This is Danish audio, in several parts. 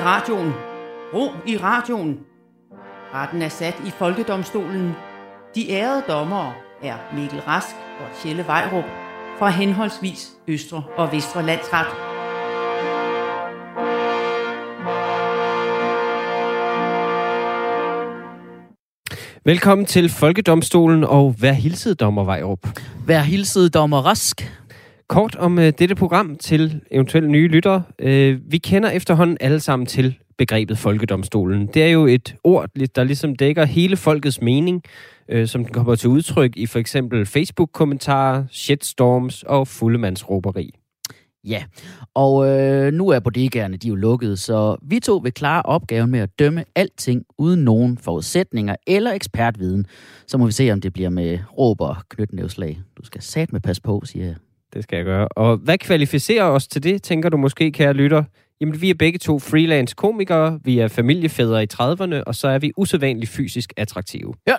i radioen. Ro i radioen. Retten er sat i Folkedomstolen. De ærede dommere er Mikkel Rask og Tjelle Vejrup fra henholdsvis Østre og Vestre Landsret. Velkommen til Folkedomstolen og vær hilset, dommer Vejrup. Vær hilset, dommer Rask. Kort om øh, dette program til eventuelle nye lyttere. Øh, vi kender efterhånden alle sammen til begrebet Folkedomstolen. Det er jo et ord, der ligesom dækker hele folkets mening, øh, som kommer til udtryk i for eksempel Facebook-kommentarer, shitstorms og fuldemandsråberi. Ja, og øh, nu er bodegaerne de er jo lukket, så vi to vil klare opgaven med at dømme alting uden nogen forudsætninger eller ekspertviden. Så må vi se, om det bliver med råb og knytnævslag. Du skal sat med pas på, siger jeg. Det skal jeg gøre. Og hvad kvalificerer os til det, tænker du måske, kære lytter? Jamen, vi er begge to freelance komikere, vi er familiefædre i 30'erne, og så er vi usædvanligt fysisk attraktive. Ja.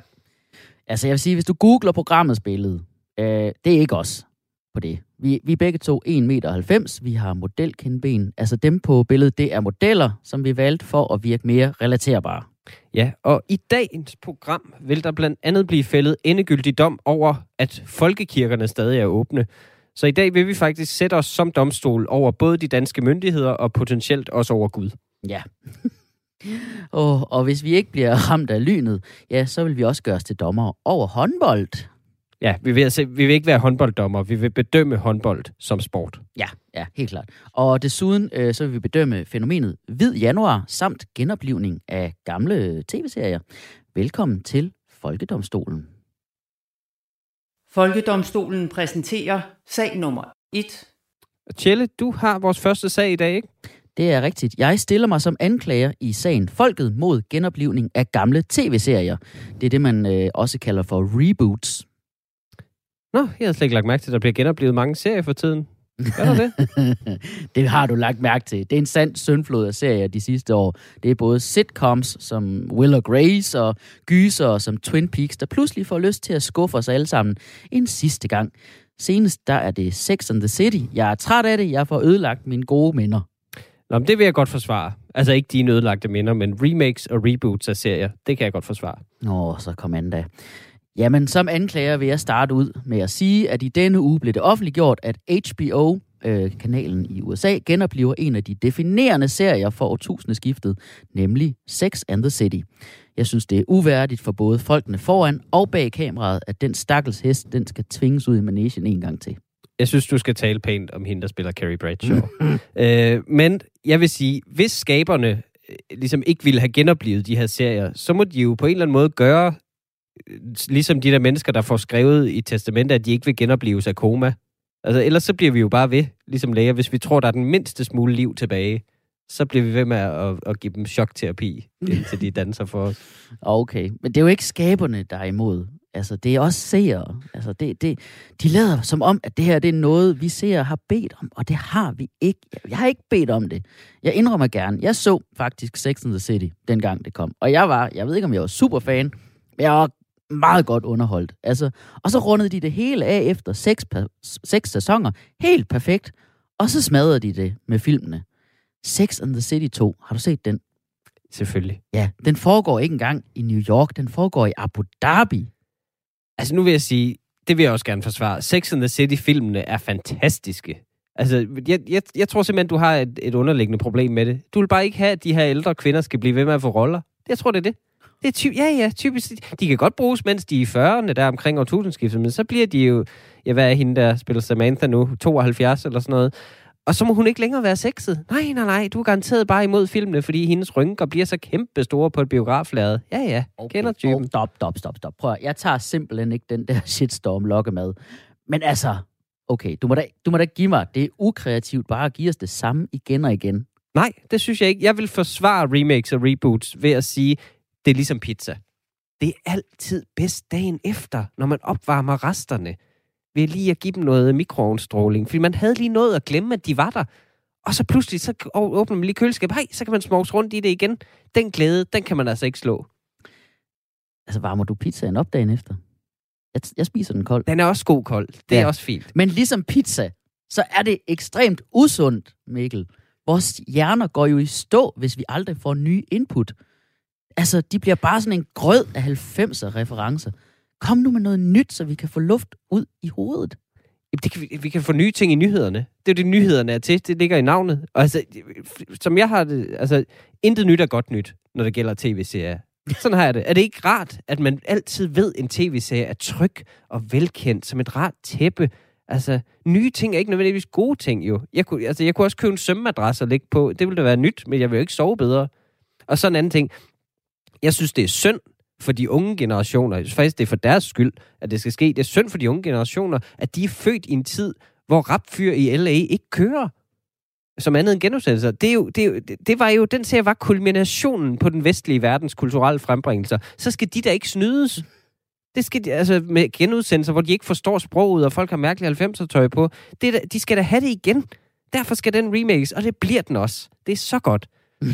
Altså, jeg vil sige, hvis du googler programmets billede, øh, det er ikke os på det. Vi, vi er begge to 1,90 meter. Vi har modelkindben. Altså dem på billedet, det er modeller, som vi valgte for at virke mere relaterbare. Ja, og i dagens program vil der blandt andet blive fældet endegyldig dom over, at folkekirkerne stadig er åbne. Så i dag vil vi faktisk sætte os som domstol over både de danske myndigheder og potentielt også over Gud. Ja. og, og hvis vi ikke bliver ramt af lynet, ja, så vil vi også gøre os til dommer over håndbold. Ja, vi vil, altså, vi vil ikke være håndbolddommer. Vi vil bedømme håndbold som sport. Ja, ja, helt klart. Og desuden øh, så vil vi bedømme fænomenet Hvid Januar samt genoplivning af gamle tv-serier. Velkommen til Folkedomstolen. Folkedomstolen præsenterer sag nummer 1. Tjelle, du har vores første sag i dag, ikke? Det er rigtigt. Jeg stiller mig som anklager i sagen Folket mod genoplivning af gamle tv-serier. Det er det, man øh, også kalder for reboots. Nå, jeg har slet ikke lagt mærke til, at der bliver genoplevet mange serier for tiden. Gør du det? det har du lagt mærke til. Det er en sand søndflod af serier de sidste år. Det er både sitcoms som Will og Grace og gyser som Twin Peaks, der pludselig får lyst til at skuffe os alle sammen en sidste gang. Senest der er det Sex and the City. Jeg er træt af det. Jeg får ødelagt mine gode minder. Nå, men det vil jeg godt forsvare. Altså ikke dine ødelagte minder, men remakes og reboots af serier. Det kan jeg godt forsvare. Nå, så kom an da. Jamen, som anklager vil jeg starte ud med at sige, at i denne uge blev det offentliggjort, at HBO, øh, kanalen i USA, genoplever en af de definerende serier for årtusindeskiftet, nemlig Sex and the City. Jeg synes, det er uværdigt for både folkene foran og bag kameraet, at den stakkels hest, den skal tvinges ud i managen en gang til. Jeg synes, du skal tale pænt om hende, der spiller Carrie Bradshaw. øh, men jeg vil sige, hvis skaberne øh, ligesom ikke ville have genoplevet de her serier, så må de jo på en eller anden måde gøre ligesom de der mennesker, der får skrevet i testamentet, at de ikke vil genopleves af koma. Altså, ellers så bliver vi jo bare ved, ligesom læger. Hvis vi tror, der er den mindste smule liv tilbage, så bliver vi ved med at, at give dem chokterapi, indtil de danser for os. Okay, men det er jo ikke skaberne, der er imod. Altså, det er også seere. Altså, det, det, de lader som om, at det her det er noget, vi ser har bedt om, og det har vi ikke. Jeg har ikke bedt om det. Jeg indrømmer gerne. Jeg så faktisk Sex and the City, dengang det kom. Og jeg var, jeg ved ikke, om jeg var super fan, men jeg var meget godt underholdt. Altså, og så rundede de det hele af efter seks, seks sæsoner. Helt perfekt. Og så smadrede de det med filmene. Sex and the City 2. Har du set den? Selvfølgelig. Ja, den foregår ikke engang i New York. Den foregår i Abu Dhabi. Altså nu vil jeg sige, det vil jeg også gerne forsvare. Sex and the City-filmene er fantastiske. Altså, jeg, jeg, jeg tror simpelthen, du har et, et underliggende problem med det. Du vil bare ikke have, at de her ældre kvinder skal blive ved med at få roller. Jeg tror, det er det. Det er ty- ja, ja, typisk. De kan godt bruges, mens de er i 40'erne, der omkring årtusindskiftet, men så bliver de jo, ja, hvad er hende, der spiller Samantha nu, 72 eller sådan noget. Og så må hun ikke længere være sexet. Nej, nej, nej, du er garanteret bare imod filmene, fordi hendes rynker bliver så kæmpe store på et biograflade. Ja, ja, okay. kender typen. Oh, stop, stop, stop, stop. Prøv Jeg tager simpelthen ikke den der shitstorm lokke med. Men altså, okay, du må, da, du må da give mig, det er ukreativt bare at give os det samme igen og igen. Nej, det synes jeg ikke. Jeg vil forsvare remakes og reboots ved at sige, det er ligesom pizza. Det er altid bedst dagen efter, når man opvarmer resterne. Ved lige at give dem noget mikroovnstråling. Fordi man havde lige noget at glemme, at de var der. Og så pludselig, så åbner man lige køleskabet. Hej, så kan man smogs rundt i det igen. Den glæde, den kan man altså ikke slå. Altså, varmer du pizzaen op dagen efter? Jeg, jeg spiser den kold. Den er også god kold. Det ja. er også fint. Men ligesom pizza, så er det ekstremt usundt, Mikkel Vores hjerner går jo i stå, hvis vi aldrig får nye input. Altså, de bliver bare sådan en grød af 90'er referencer. Kom nu med noget nyt, så vi kan få luft ud i hovedet. Jamen, det kan vi, vi kan få nye ting i nyhederne. Det er jo det, nyhederne er til. Det ligger i navnet. Og altså, som jeg har det, altså, intet nyt er godt nyt, når det gælder tv-serier. Sådan har jeg det. Er det ikke rart, at man altid ved, at en tv-serie er tryg og velkendt, som et rart tæppe? Altså, nye ting er ikke nødvendigvis gode ting, jo. Jeg kunne, altså, jeg kunne også købe en sømmadras og lægge på. Det ville da være nyt, men jeg vil jo ikke sove bedre. Og så en anden ting. Jeg synes, det er synd for de unge generationer. Jeg synes faktisk, det er for deres skyld, at det skal ske. Det er synd for de unge generationer, at de er født i en tid, hvor rapfyr i LA ikke kører som andet end genudsendelser. Det, er jo, det, er jo, det var jo, den serie var kulminationen på den vestlige verdens kulturelle frembringelser. Så skal de der ikke snydes. Det skal de, altså med genudsendelser, hvor de ikke forstår sproget, og folk har mærkeligt 90'er tøj på. Det, de skal da have det igen. Derfor skal den remakes, og det bliver den også. Det er så godt.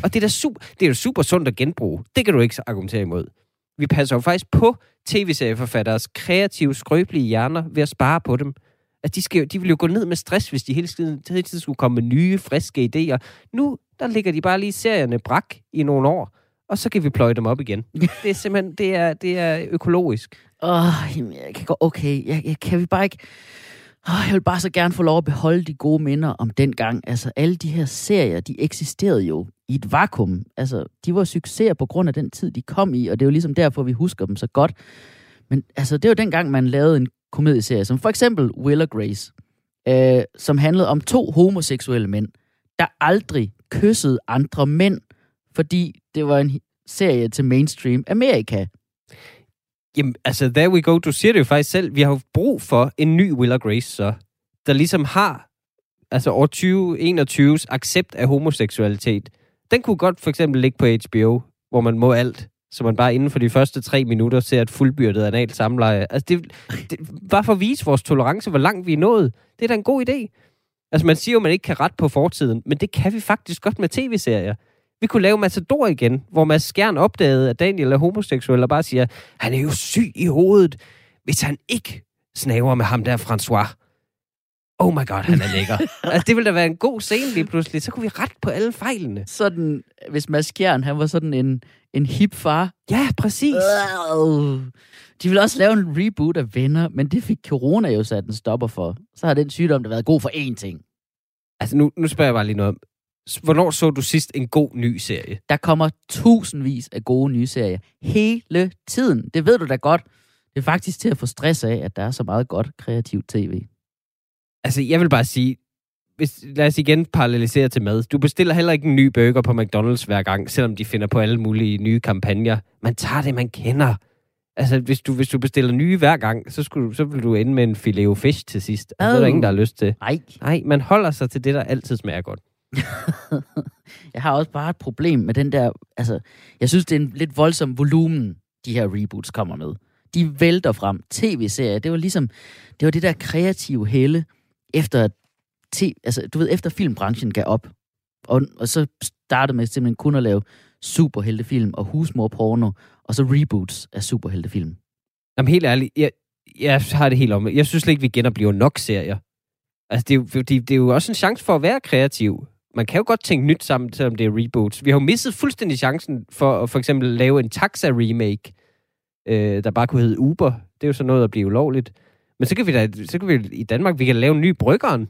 Og det er da super, det er jo super sundt at genbruge. Det kan du ikke argumentere imod. Vi passer jo faktisk på tv-serieforfatteres kreative, skrøbelige hjerner ved at spare på dem. At de, skal, de vil jo gå ned med stress, hvis de hele tiden, hele tiden skulle komme med nye, friske idéer. Nu, der ligger de bare lige serierne brak i nogle år, og så kan vi pløje dem op igen. Det er simpelthen, det er, det er økologisk. Åh, oh, jeg kan gå, okay, jeg, jeg, kan vi bare ikke... Oh, jeg vil bare så gerne få lov at beholde de gode minder om den gang. Altså, alle de her serier, de eksisterede jo i et vakuum. Altså, de var succeser på grund af den tid, de kom i, og det er jo ligesom derfor, vi husker dem så godt. Men altså, det var dengang, man lavede en komedieserie, som for eksempel Will og Grace, øh, som handlede om to homoseksuelle mænd, der aldrig kyssede andre mænd, fordi det var en serie til mainstream Amerika. Jamen, altså, there we go. Du siger det jo faktisk selv. Vi har jo brug for en ny Will og Grace, så, der ligesom har altså år 2021's accept af homoseksualitet. Den kunne godt for eksempel ligge på HBO, hvor man må alt så man bare inden for de første tre minutter ser et fuldbyrdet analt samleje. Altså, det, det, bare for at vise vores tolerance, hvor langt vi er nået. Det er da en god idé. Altså, man siger jo, at man ikke kan ret på fortiden, men det kan vi faktisk godt med tv-serier. Vi kunne lave Matador igen, hvor Mads Skjern opdagede, at Daniel er homoseksuel, og bare siger, han er jo syg i hovedet, hvis han ikke snaver med ham der, François. Oh my god, han er lækker. altså, det ville da være en god scene lige pludselig. Så kunne vi ret på alle fejlene. Sådan, hvis Mads Skjern, han var sådan en, en hip far. Ja, præcis. Øh, de ville også lave en reboot af Venner, men det fik corona jo sat en stopper for. Så har den sygdom der været god for én ting. Altså, nu, nu spørger jeg bare lige noget om. Hvornår så du sidst en god ny serie? Der kommer tusindvis af gode nye serier. Hele tiden. Det ved du da godt. Det er faktisk til at få stress af, at der er så meget godt kreativt tv. Altså, jeg vil bare sige, hvis, lad os igen parallelisere til mad. Du bestiller heller ikke en ny burger på McDonald's hver gang, selvom de finder på alle mulige nye kampagner. Man tager det, man kender. Altså, hvis du, hvis du bestiller nye hver gang, så, skulle, så vil du ende med en filet fish til sidst. Altså, det er der ingen, der har lyst til. Nej. Nej, man holder sig til det, der altid smager godt. jeg har også bare et problem med den der... Altså, jeg synes, det er en lidt voldsom volumen, de her reboots kommer med. De vælter frem. TV-serier, det var ligesom... Det var det der kreative helle, efter te, altså, du ved, efter filmbranchen gav op, og, og så startede med simpelthen kun at lave superheltefilm og husmorporno, og så reboots af superheltefilm. Jamen helt ærligt, jeg, jeg har det helt om. Jeg synes slet ikke, vi genoplever nok serier. Altså, det er, jo, fordi det er jo også en chance for at være kreativ. Man kan jo godt tænke nyt sammen, selvom det er reboots. Vi har jo misset fuldstændig chancen for at for eksempel lave en taxa-remake, øh, der bare kunne hedde Uber. Det er jo så noget at blive ulovligt. Men så kan vi da, så kan vi i Danmark, vi kan lave en ny bryggeren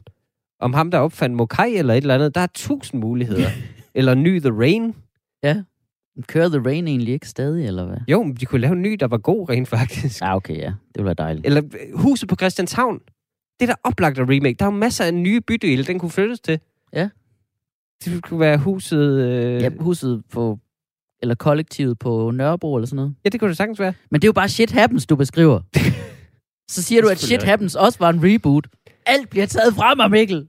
om ham, der opfandt Mokai eller et eller andet. Der er tusind muligheder. eller ny The Rain. Ja. Kører The Rain egentlig ikke stadig, eller hvad? Jo, men de kunne lave en ny, der var god rent faktisk. Ja, okay, ja. Det ville være dejligt. Eller øh, Huset på Christianshavn. Det er der oplagt af remake. Der er jo masser af nye bydele, den kunne flyttes til. Ja. Det kunne være huset... Øh... Ja, huset på... Eller kollektivet på Nørrebro eller sådan noget. Ja, det kunne det sagtens være. Men det er jo bare shit happens, du beskriver. Så siger du, at shit happens også var en reboot. Alt bliver taget fra mig, Mikkel.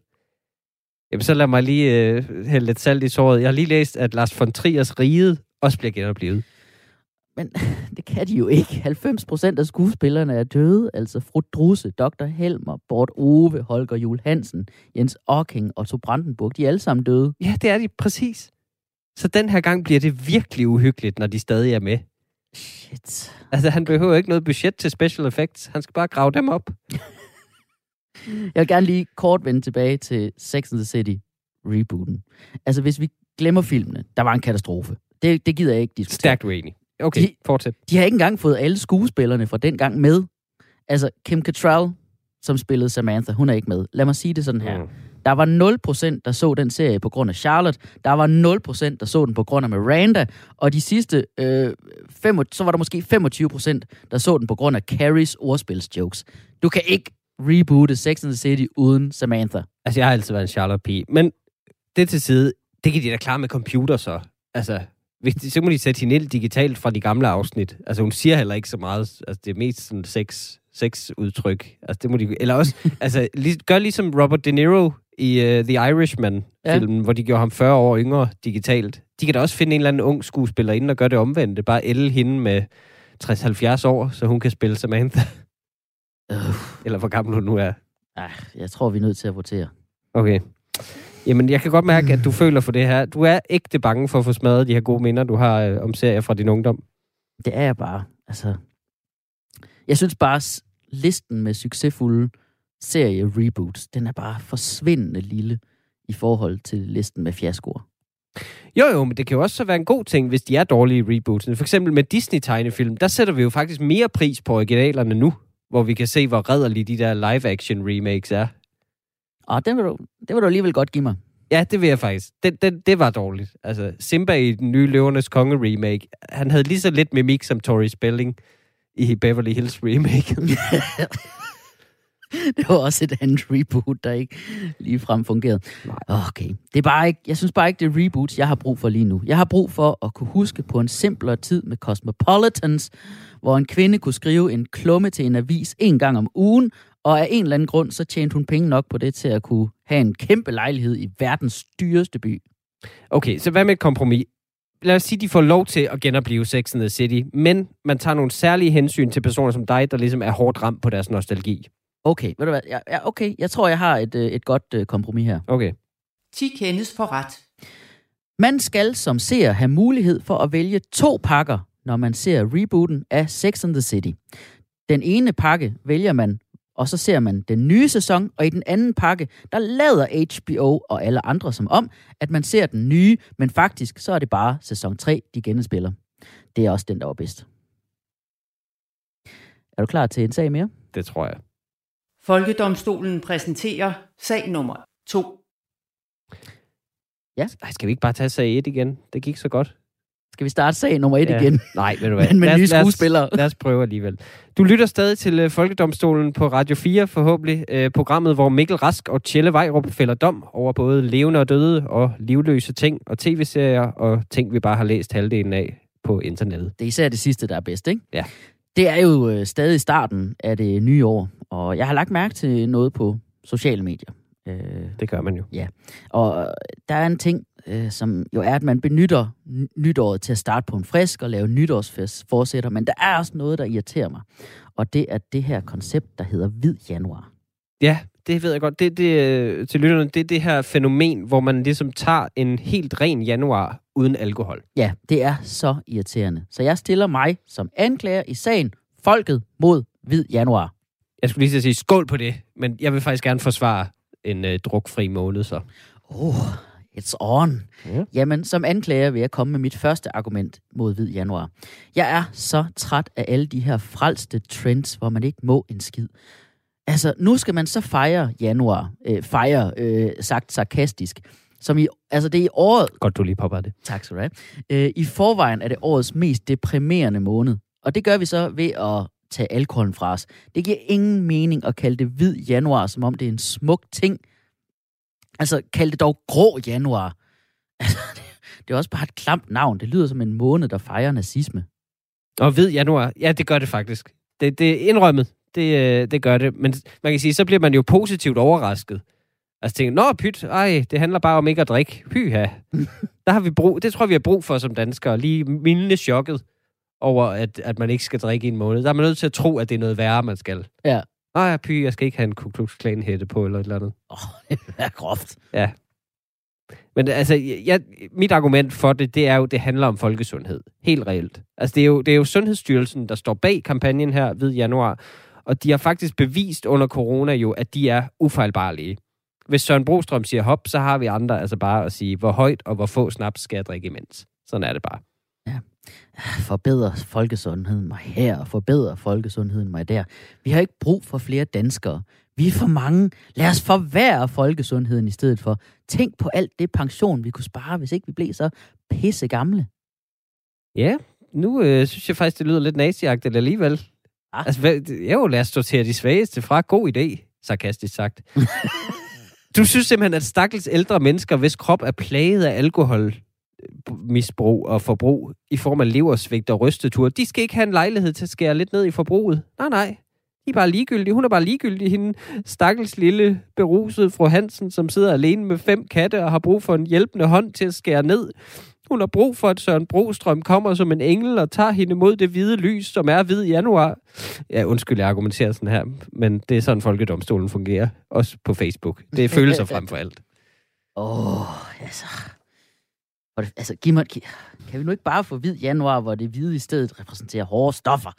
Jamen, så lad mig lige øh, hælde lidt salt i såret. Jeg har lige læst, at Lars von Triers Ride også bliver genoplevet. Men det kan de jo ikke. 90 procent af skuespillerne er døde. Altså Fru Drusse, Dr. Helmer, Bort Ove, Holger Jul Hansen, Jens Ocking og Otto Brandenburg. De er alle sammen døde. Ja, det er de præcis. Så den her gang bliver det virkelig uhyggeligt, når de stadig er med. Shit. Altså, han behøver ikke noget budget til special effects. Han skal bare grave dem op. Jeg vil gerne lige kort vende tilbage til Sex and the City. rebooten. Altså, hvis vi glemmer filmene, der var en katastrofe. Det, det gider jeg ikke diskutere. Stærkt uenig. Okay, De- fortsæt. De har ikke engang fået alle skuespillerne fra den gang med. Altså, Kim Cattrall, som spillede Samantha, hun er ikke med. Lad mig sige det sådan her. Mm. Der var 0% der så den serie på grund af Charlotte. Der var 0% der så den på grund af Miranda. Og de sidste, øh, fem, så var der måske 25% der så den på grund af Carries ordspilsjokes. Du kan ikke reboote Sex and the City uden Samantha. Altså, jeg har altid været en Charlotte pige. Men det til side, det kan de da klare med computer så. Altså, hvis de, så må de sætte hende ind digitalt fra de gamle afsnit. Altså, hun siger heller ikke så meget. Altså, det er mest sådan sex, sex udtryk. Altså, det må de... Eller også, altså, lig, gør ligesom Robert De Niro i uh, The Irishman-filmen, ja. hvor de gjorde ham 40 år yngre digitalt. De kan da også finde en eller anden ung skuespiller inden og gøre det omvendte. Bare elle hende med 60-70 år, så hun kan spille Samantha. Øh, Eller hvor gammel hun nu er. ah, jeg tror, vi er nødt til at votere. Okay. Jamen, jeg kan godt mærke, at du føler for det her. Du er ægte bange for at få smadret de her gode minder, du har øh, om serier fra din ungdom. Det er jeg bare. Altså, jeg synes bare, listen med succesfulde serie-reboots, den er bare forsvindende lille i forhold til listen med fiaskoer. Jo, jo, men det kan jo også så være en god ting, hvis de er dårlige reboots. For eksempel med Disney-tegnefilm, der sætter vi jo faktisk mere pris på originalerne nu, hvor vi kan se, hvor redderlige de der live-action remakes er. Og den vil du, det vil du alligevel godt give mig. Ja, det vil jeg faktisk. Det, det, det var dårligt. Altså, Simba i den nye Løvernes Konge-remake, han havde lige så lidt mimik som Tori Spelling i Beverly Hills remake. det var også et andet reboot, der ikke lige frem fungerede. Okay. Det er bare ikke, jeg synes bare ikke, det er reboots, jeg har brug for lige nu. Jeg har brug for at kunne huske på en simplere tid med Cosmopolitans, hvor en kvinde kunne skrive en klumme til en avis en gang om ugen, og af en eller anden grund, så tjente hun penge nok på det til at kunne have en kæmpe lejlighed i verdens dyreste by. Okay, så hvad med et kompromis? Lad os sige, de får lov til at genopleve Sex and the City, men man tager nogle særlige hensyn til personer som dig, der ligesom er hårdt ramt på deres nostalgi. Okay, ved du hvad? Ja, ja, okay, jeg tror, jeg har et, øh, et godt øh, kompromis her. Okay. 10 kendes for ret. Man skal som seer have mulighed for at vælge to pakker, når man ser rebooten af Sex and the City. Den ene pakke vælger man, og så ser man den nye sæson, og i den anden pakke, der lader HBO og alle andre som om, at man ser den nye, men faktisk så er det bare sæson 3, de genspiller. Det er også den, der var bedst. Er du klar til en sag mere? Det tror jeg. Folkedomstolen præsenterer sag nummer 2. Ej, skal vi ikke bare tage sag 1 igen? Det gik så godt. Skal vi starte sag nummer et Ja. igen? Nej, ved du hvad? Men med nye lad os- skuespillere. Lad os prøve alligevel. Du lytter stadig til uh, Folkedomstolen på Radio 4, forhåbentlig. Uh, programmet, hvor Mikkel Rask og Tjelle Vejrup fælder dom over både levende og døde og livløse ting og tv-serier og ting, vi bare har læst halvdelen af på internettet. Det er især det sidste, der er bedst, ikke? Ja. Det er jo øh, stadig starten af det nye år, og jeg har lagt mærke til noget på sociale medier. Øh, Det gør man jo. og øh, der er en ting, øh, som jo er, at man benytter nytåret til at starte på en frisk og lave nytårsfest fortsætter, men der er også noget, der irriterer mig. Og det er det her koncept, der hedder hvid januar. Ja, det ved jeg godt. Det, det, øh, til lytterne, det er det her fænomen, hvor man ligesom tager en helt ren januar uden alkohol. Ja, det er så irriterende. Så jeg stiller mig som anklager i sagen Folket mod hvid januar. Jeg skulle lige sige skål på det, men jeg vil faktisk gerne forsvare en øh, drukfri måned så. Oh, it's on. Ja. Jamen, som anklager vil jeg komme med mit første argument mod hvid januar. Jeg er så træt af alle de her frelste trends, hvor man ikke må en skid. Altså, nu skal man så fejre januar. Øh, fejre, øh, sagt sarkastisk. Som i, altså det er i året, Godt, du lige popper det. tak skal du have. Øh, I forvejen er det årets mest deprimerende måned. Og det gør vi så ved at tage alkoholen fra os. Det giver ingen mening at kalde det hvid januar, som om det er en smuk ting. Altså, kald det dog grå januar. Altså, det, er også bare et klamt navn. Det lyder som en måned, der fejrer nazisme. Og ved januar, ja, det gør det faktisk. Det, det er indrømmet. Det, øh, det gør det. Men man kan sige, så bliver man jo positivt overrasket. Altså tænker, nå pyt, ej, det handler bare om ikke at drikke. Pyha. Der har vi brug, det tror jeg, vi har brug for som danskere. Lige mildne chokket over, at, at man ikke skal drikke i en måned. Der er man nødt til at tro, at det er noget værre, man skal. Ja. Nå ja, py, jeg skal ikke have en Ku Klux Klan hætte på, eller et eller andet. Åh, oh, det er groft. Men altså, jeg, mit argument for det, det er jo, det handler om folkesundhed. Helt reelt. Altså, det er jo, det er jo Sundhedsstyrelsen, der står bag kampagnen her ved januar, og de har faktisk bevist under corona jo, at de er ufejlbarlige. Hvis Søren Brostrøm siger hop, så har vi andre altså bare at sige, hvor højt og hvor få snaps skal jeg drikke imens. Sådan er det bare. Forbedre folkesundheden mig her, forbedre folkesundheden mig der. Vi har ikke brug for flere danskere. Vi er for mange. Lad os forværre folkesundheden i stedet for. Tænk på alt det pension, vi kunne spare, hvis ikke vi blev så pisse gamle. Ja, nu øh, synes jeg faktisk, det lyder lidt naziagtigt alligevel. Ah. Altså, hvad, jo, lad os sortere de svageste fra. God idé, sarkastisk sagt. du synes simpelthen, at stakkels ældre mennesker, hvis krop er plaget af alkohol, misbrug og forbrug i form af leversvigt og rystetur, de skal ikke have en lejlighed til at skære lidt ned i forbruget. Nej, nej. De er bare ligegyldige. Hun er bare ligegyldig. Hende stakkels lille berusede fru Hansen, som sidder alene med fem katte og har brug for en hjælpende hånd til at skære ned. Hun har brug for, at Søren Brostrøm kommer som en engel og tager hende mod det hvide lys, som er hvid i januar. Ja, undskyld, jeg argumenterer sådan her, men det er sådan, folkedomstolen fungerer. Også på Facebook. Det er følelser frem for alt. Åh, oh, altså... Altså, giv mig, kan vi nu ikke bare få hvid januar, hvor det hvide i stedet repræsenterer hårde stoffer?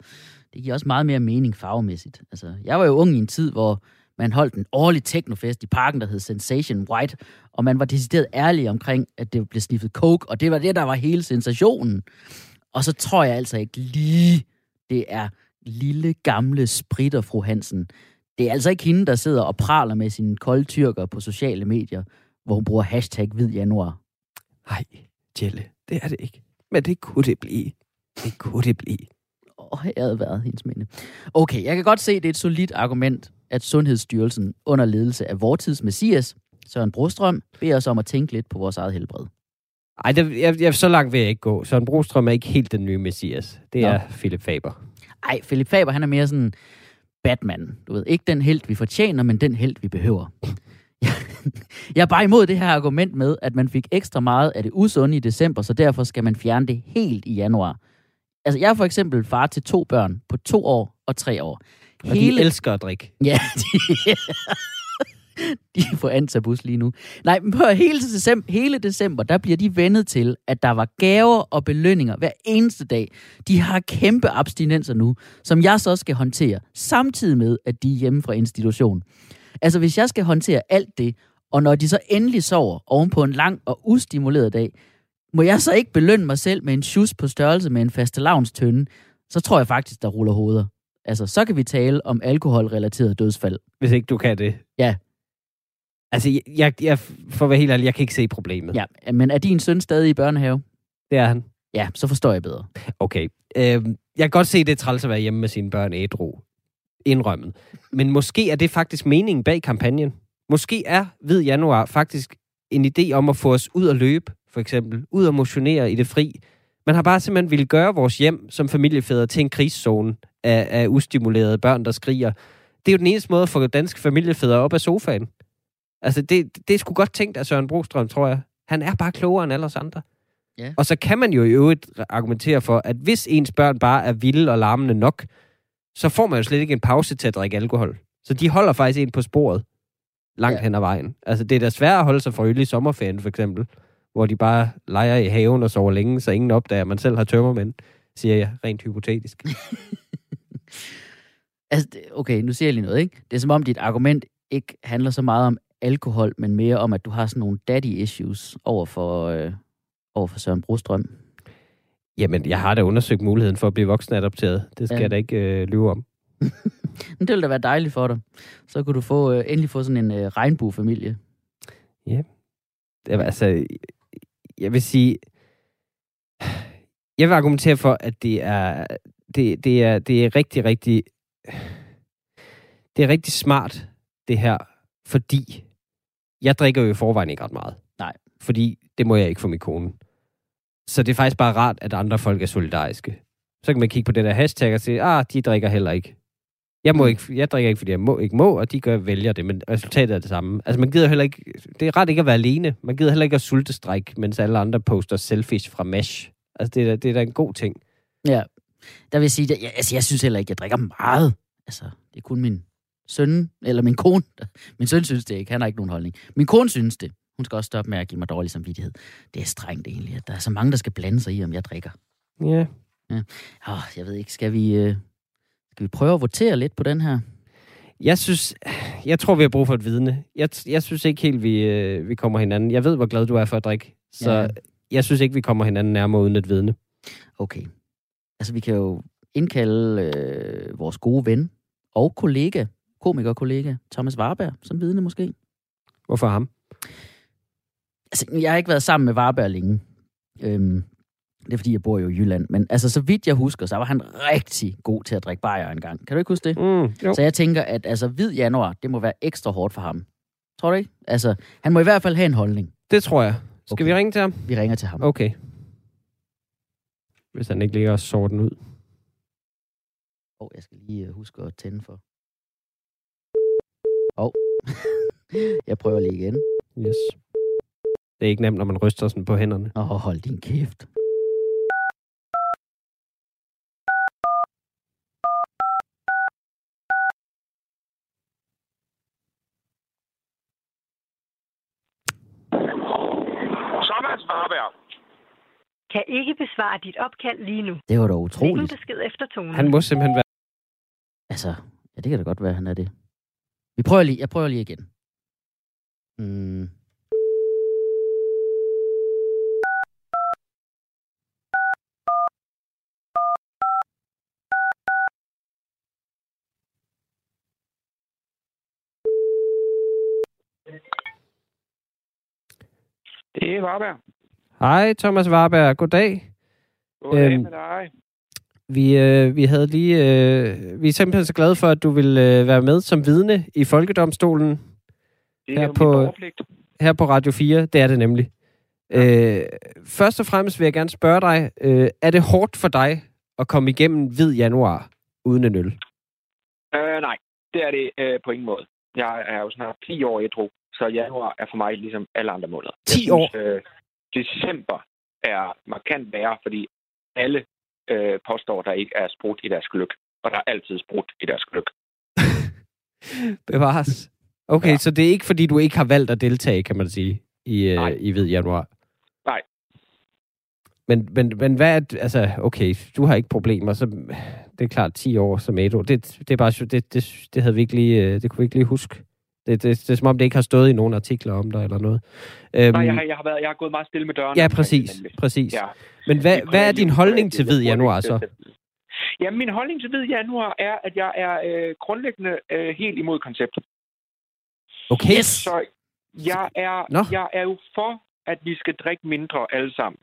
Det giver også meget mere mening farvemæssigt. Altså, jeg var jo ung i en tid, hvor man holdt en årlig teknofest i parken, der hed Sensation White, og man var decideret ærlig omkring, at det blev sniffet coke, og det var det, der var hele sensationen. Og så tror jeg altså ikke lige, det er lille gamle spritter, fru Hansen. Det er altså ikke hende, der sidder og praler med sine kolde tyrker på sociale medier, hvor hun bruger hashtag hvid januar. Nej, Jelle, det er det ikke. Men det kunne det blive. Det kunne det blive. Åh, jeg havde været hendes minde. Okay, jeg kan godt se, det er et solidt argument, at Sundhedsstyrelsen under ledelse af vortids Messias, Søren Brostrøm, beder os om at tænke lidt på vores eget helbred. Ej, det, jeg, jeg, så langt vil jeg ikke gå. Søren Brostrøm er ikke helt den nye messias. Det Nå. er Philip Faber. Ej, Philip Faber, han er mere sådan Batman. Du ved, ikke den held, vi fortjener, men den held, vi behøver. Jeg er bare imod det her argument med, at man fik ekstra meget af det usunde i december, så derfor skal man fjerne det helt i januar. Altså, jeg er for eksempel far til to børn på to år og tre år. Og de elsker at drikke. Ja, de, de får antabus lige nu. Nej, men på hele december, hele december, der bliver de vendet til, at der var gaver og belønninger hver eneste dag. De har kæmpe abstinenser nu, som jeg så skal håndtere, samtidig med, at de er hjemme fra institution. Altså, hvis jeg skal håndtere alt det, og når de så endelig sover oven på en lang og ustimuleret dag, må jeg så ikke belønne mig selv med en shoes på størrelse med en fastelavnstønde, så tror jeg faktisk, der ruller hoveder. Altså, så kan vi tale om alkoholrelateret dødsfald. Hvis ikke du kan det. Ja. Altså, jeg, jeg, jeg, for at være helt ærlig, jeg kan ikke se problemet. Ja, men er din søn stadig i børnehave? Det er han. Ja, så forstår jeg bedre. Okay. Øh, jeg kan godt se, det er træls at være hjemme med sine børn ædru. Indrømmet. Men måske er det faktisk meningen bag kampagnen. Måske er Hvid Januar faktisk en idé om at få os ud at løbe, for eksempel. Ud at motionere i det fri. Man har bare simpelthen ville gøre vores hjem som familiefædre til en krigszone af, af ustimulerede børn, der skriger. Det er jo den eneste måde at få danske familiefædre op af sofaen. Altså, det, det er sgu godt tænkt af Søren Brostrøm, tror jeg. Han er bare klogere end alle os andre. Ja. Og så kan man jo i øvrigt argumentere for, at hvis ens børn bare er vilde og larmende nok, så får man jo slet ikke en pause til at drikke alkohol. Så de holder faktisk en på sporet langt Ja. hen ad vejen. Altså, det er da svært at holde sig for øl i sommerferien, for eksempel, hvor de bare leger i haven og sover længe, så ingen opdager, at man selv har tømmermænd, siger jeg rent hypotetisk. Altså, det- okay, nu siger jeg lige noget, ikke? Det er som om, dit argument ikke handler så meget om alkohol, men mere om, at du har sådan nogle daddy issues over for, øh, over for Søren Brostrøm. Jamen, jeg har da undersøgt muligheden for at blive voksenadopteret. Det skal Ja. ja. jeg da ikke øh, lyve om. Det ville da være dejligt for dig. Så kunne du få, øh, endelig få sådan en øh, regnbuefamilie. Det er, altså, jeg vil sige, jeg vil argumentere for, at det er, det, det er, det er rigtig, rigtig, det er rigtig smart, det her, fordi jeg drikker jo i forvejen ikke ret meget. Nej. Fordi det må jeg ikke for min kone. Så det er faktisk bare rart, at andre folk er solidariske. Så kan man kigge på det der hashtag og sige, ah, de drikker heller ikke. Jeg, må Mm. ikke, jeg drikker ikke, fordi jeg må, ikke må, og de gør vælger det, men resultatet er det samme. Altså, man gider heller ikke... Det er ret ikke at være alene. Man gider heller ikke at sultestrække, mens alle andre poster selfies fra Mesh. Altså, det er, da- det er da en god ting. Ja, der vil jeg sige, at jeg, altså, jeg synes heller ikke, jeg drikker meget. Altså, det er kun min søn, eller min kone. Min søn synes det ikke, han har ikke nogen holdning. Min kone synes det. Hun skal også stoppe med at give mig dårlig samvittighed. Det er strengt egentlig, at der er så mange, der skal blande sig i, om jeg drikker. Ja. Åh, jeg ved ikke, skal vi, øh, skal vi prøve at votere lidt på den her? Jeg synes, jeg tror, vi har brug for et vidne. Jeg, jeg synes ikke helt, vi, øh, vi kommer hinanden. Jeg ved, hvor glad du er for at drikke, så Ja. Jeg synes ikke, vi kommer hinanden nærmere uden et vidne. Okay. Altså, vi kan jo indkalde øh, vores gode ven og kollega, komiker-kollega, Thomas Warberg, som vidne måske. Hvorfor ham? Altså, jeg har ikke været sammen med Warberg længe. Øhm, det er, fordi jeg bor jo i Jylland. Men altså, så vidt jeg husker, så var han rigtig god til at drikke bajer engang. Kan du ikke huske det? Mm, jo. Så jeg tænker, at altså, hvid januar, det må være ekstra hårdt for ham. Tror du ikke? Altså, han må i hvert fald have en holdning. Det tror jeg. Skal Okay. vi ringe til ham? Vi ringer til ham. Okay. Hvis han ikke ligger og sår den ud. Åh, oh, jeg skal lige øh, huske at tænde for. Åh. Oh. jeg prøver lige igen. Yes. Det er ikke nemt, når man ryster sådan på hænderne. Åh, oh, hold din kæft. Warberg. Kan ikke besvare dit opkald lige nu. Det var da Læg en utroligt. besked efter tonen. Han må simpelthen være... Altså, ja, det kan da godt være, han er det. Vi prøver lige, jeg prøver lige igen. Mm. Det er Warberg. Hej, Thomas Warberg. Goddag. Goddag Øhm, med dig. Vi, øh, vi havde lige... Øh, vi er simpelthen så glade for, at du vil øh, være med som vidne i Folkedomstolen Det her er jo på- her på Radio 4. Det er det nemlig. Øh, først og fremmest vil jeg gerne spørge dig, øh, er det hårdt for dig at komme igennem hvid januar uden en øl? Øh, nej, det er det øh, på ingen måde. Jeg er jo snart 10 år ædru, så januar er for mig ligesom alle andre måneder. 10 jeg synes, Øh, december er markant værre, fordi alle øh, påstår, der ikke er sprut i deres gløk. Og der er altid sprut i deres gløk. Bevares. Okay, ja. Så det er ikke, fordi du ikke har valgt at deltage, kan man sige, i, øh, Nej. i hvid januar? Nej. Men, men, men hvad er... Altså, okay, du har ikke problemer, så det er klart 10 år som ædru. Det, det er bare... Det, det, det, havde vi ikke lige, øh, det kunne vi ikke lige huske. Det, det, det, er som om, det ikke har stået i nogen artikler om dig eller noget. Øhm, Nej, jeg har, jeg, har været, jeg har gået meget stille med døren. ja, omkring det, præcis. nemlig. præcis. Ja. Men hvad, Vi hvad er din holdning til hvid januar det så? til- Ja, min holdning til hvid januar er, at jeg er øh, grundlæggende øh, helt imod konceptet. Okay. Yes! Så jeg er, Nå. jeg er jo for, at vi skal drikke mindre alle sammen.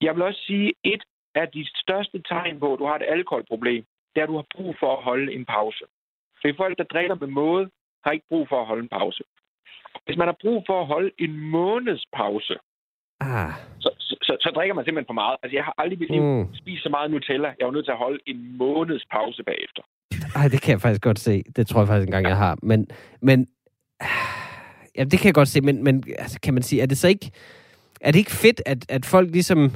Jeg vil også sige, et af de største tegn på, at du har et alkoholproblem, det er, at du har brug for at holde en pause. For folk, der drikker med måde, har ikke brug for at holde en pause. Hvis man har brug for at holde en måneds pause, Ah, så, så, så, så drikker man simpelthen for meget. Altså, jeg har aldrig i mit liv mm. spist så meget Nutella. Jeg var nødt til at holde en måneds pause bagefter. Ej, det kan jeg faktisk godt se. Det tror jeg faktisk engang, jeg har. Men, men ja, det kan jeg godt se. Men, men altså, kan man sige, er det så ikke, er det ikke fedt, at, at folk ligesom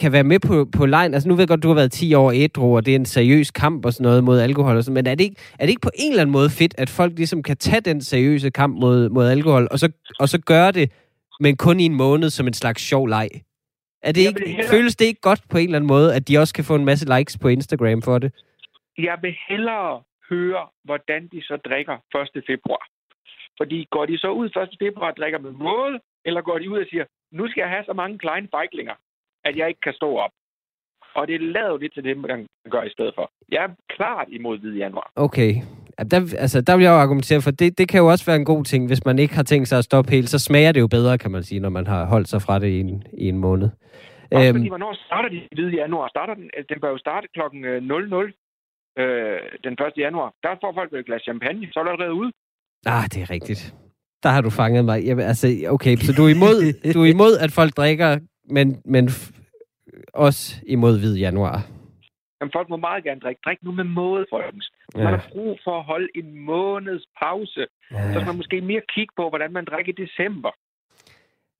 kan være med på, på lejen? Altså nu ved jeg godt, du har været 10 år ædru, og det er en seriøs kamp og sådan noget mod alkohol. Og sådan, men er det, ikke, er det ikke på en eller anden måde fedt, at folk ligesom kan tage den seriøse kamp mod, mod alkohol, og så, og så gøre det, men kun i en måned som en slags sjov leg? Er det ikke, hellere- føles det ikke godt på en eller anden måde, at de også kan få en masse likes på Instagram for det? Jeg vil hellere høre, hvordan de så drikker 1. februar. Fordi går de så ud 1. februar og drikker med måde, eller går de ud og siger, nu skal jeg have så mange kleine fejklinger, at jeg ikke kan stå op. Og det lader lidt til det, man gør i stedet for. Jeg er klart imod hvid januar. Okay. Der, altså, der vil jeg jo argumentere for, det, det kan jo også være en god ting, hvis man ikke har tænkt sig at stoppe helt, så smager det jo bedre, kan man sige, når man har holdt sig fra det i en, i en måned. Også Øhm, fordi, hvornår starter de hvid januar? Starter den, den bør jo starte klokken øh, 00 øh, den 1. januar. Der får folk et glas champagne, så er det allerede ude. ah, det er rigtigt. Der har du fanget mig. Jamen, altså, okay, så du er imod, du er imod at folk drikker, men, men også imod hvid januar. Men folk må meget gerne drikke. Drik nu med måde, folkens. Man Ja. har brug for at holde en måneds pause. Så skal man måske mere kigge på, hvordan man drikker i december.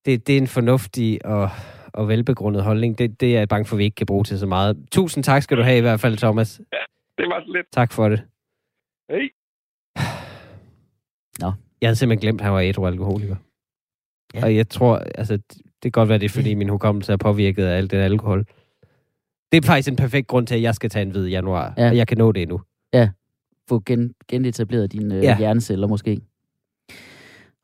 Det, det er en fornuftig og, og velbegrundet holdning. Det, det er jeg bange for, at vi ikke kan bruge til så meget. Tusind tak skal du have i hvert fald, Thomas. Det var så lidt. Tak for det. Hey. Jeg havde simpelthen glemt, at han var ædru alkoholiker. Ja. Ja. Og jeg tror, altså, det kan godt være, det er, fordi min hukommelse er påvirket af alt den alkohol. Det er faktisk en perfekt grund til, at jeg skal tage en hvid i januar. Ja. Ja. Og jeg kan nå det endnu. få gen, genetableret dine øh, Ja. ja. hjerneceller måske.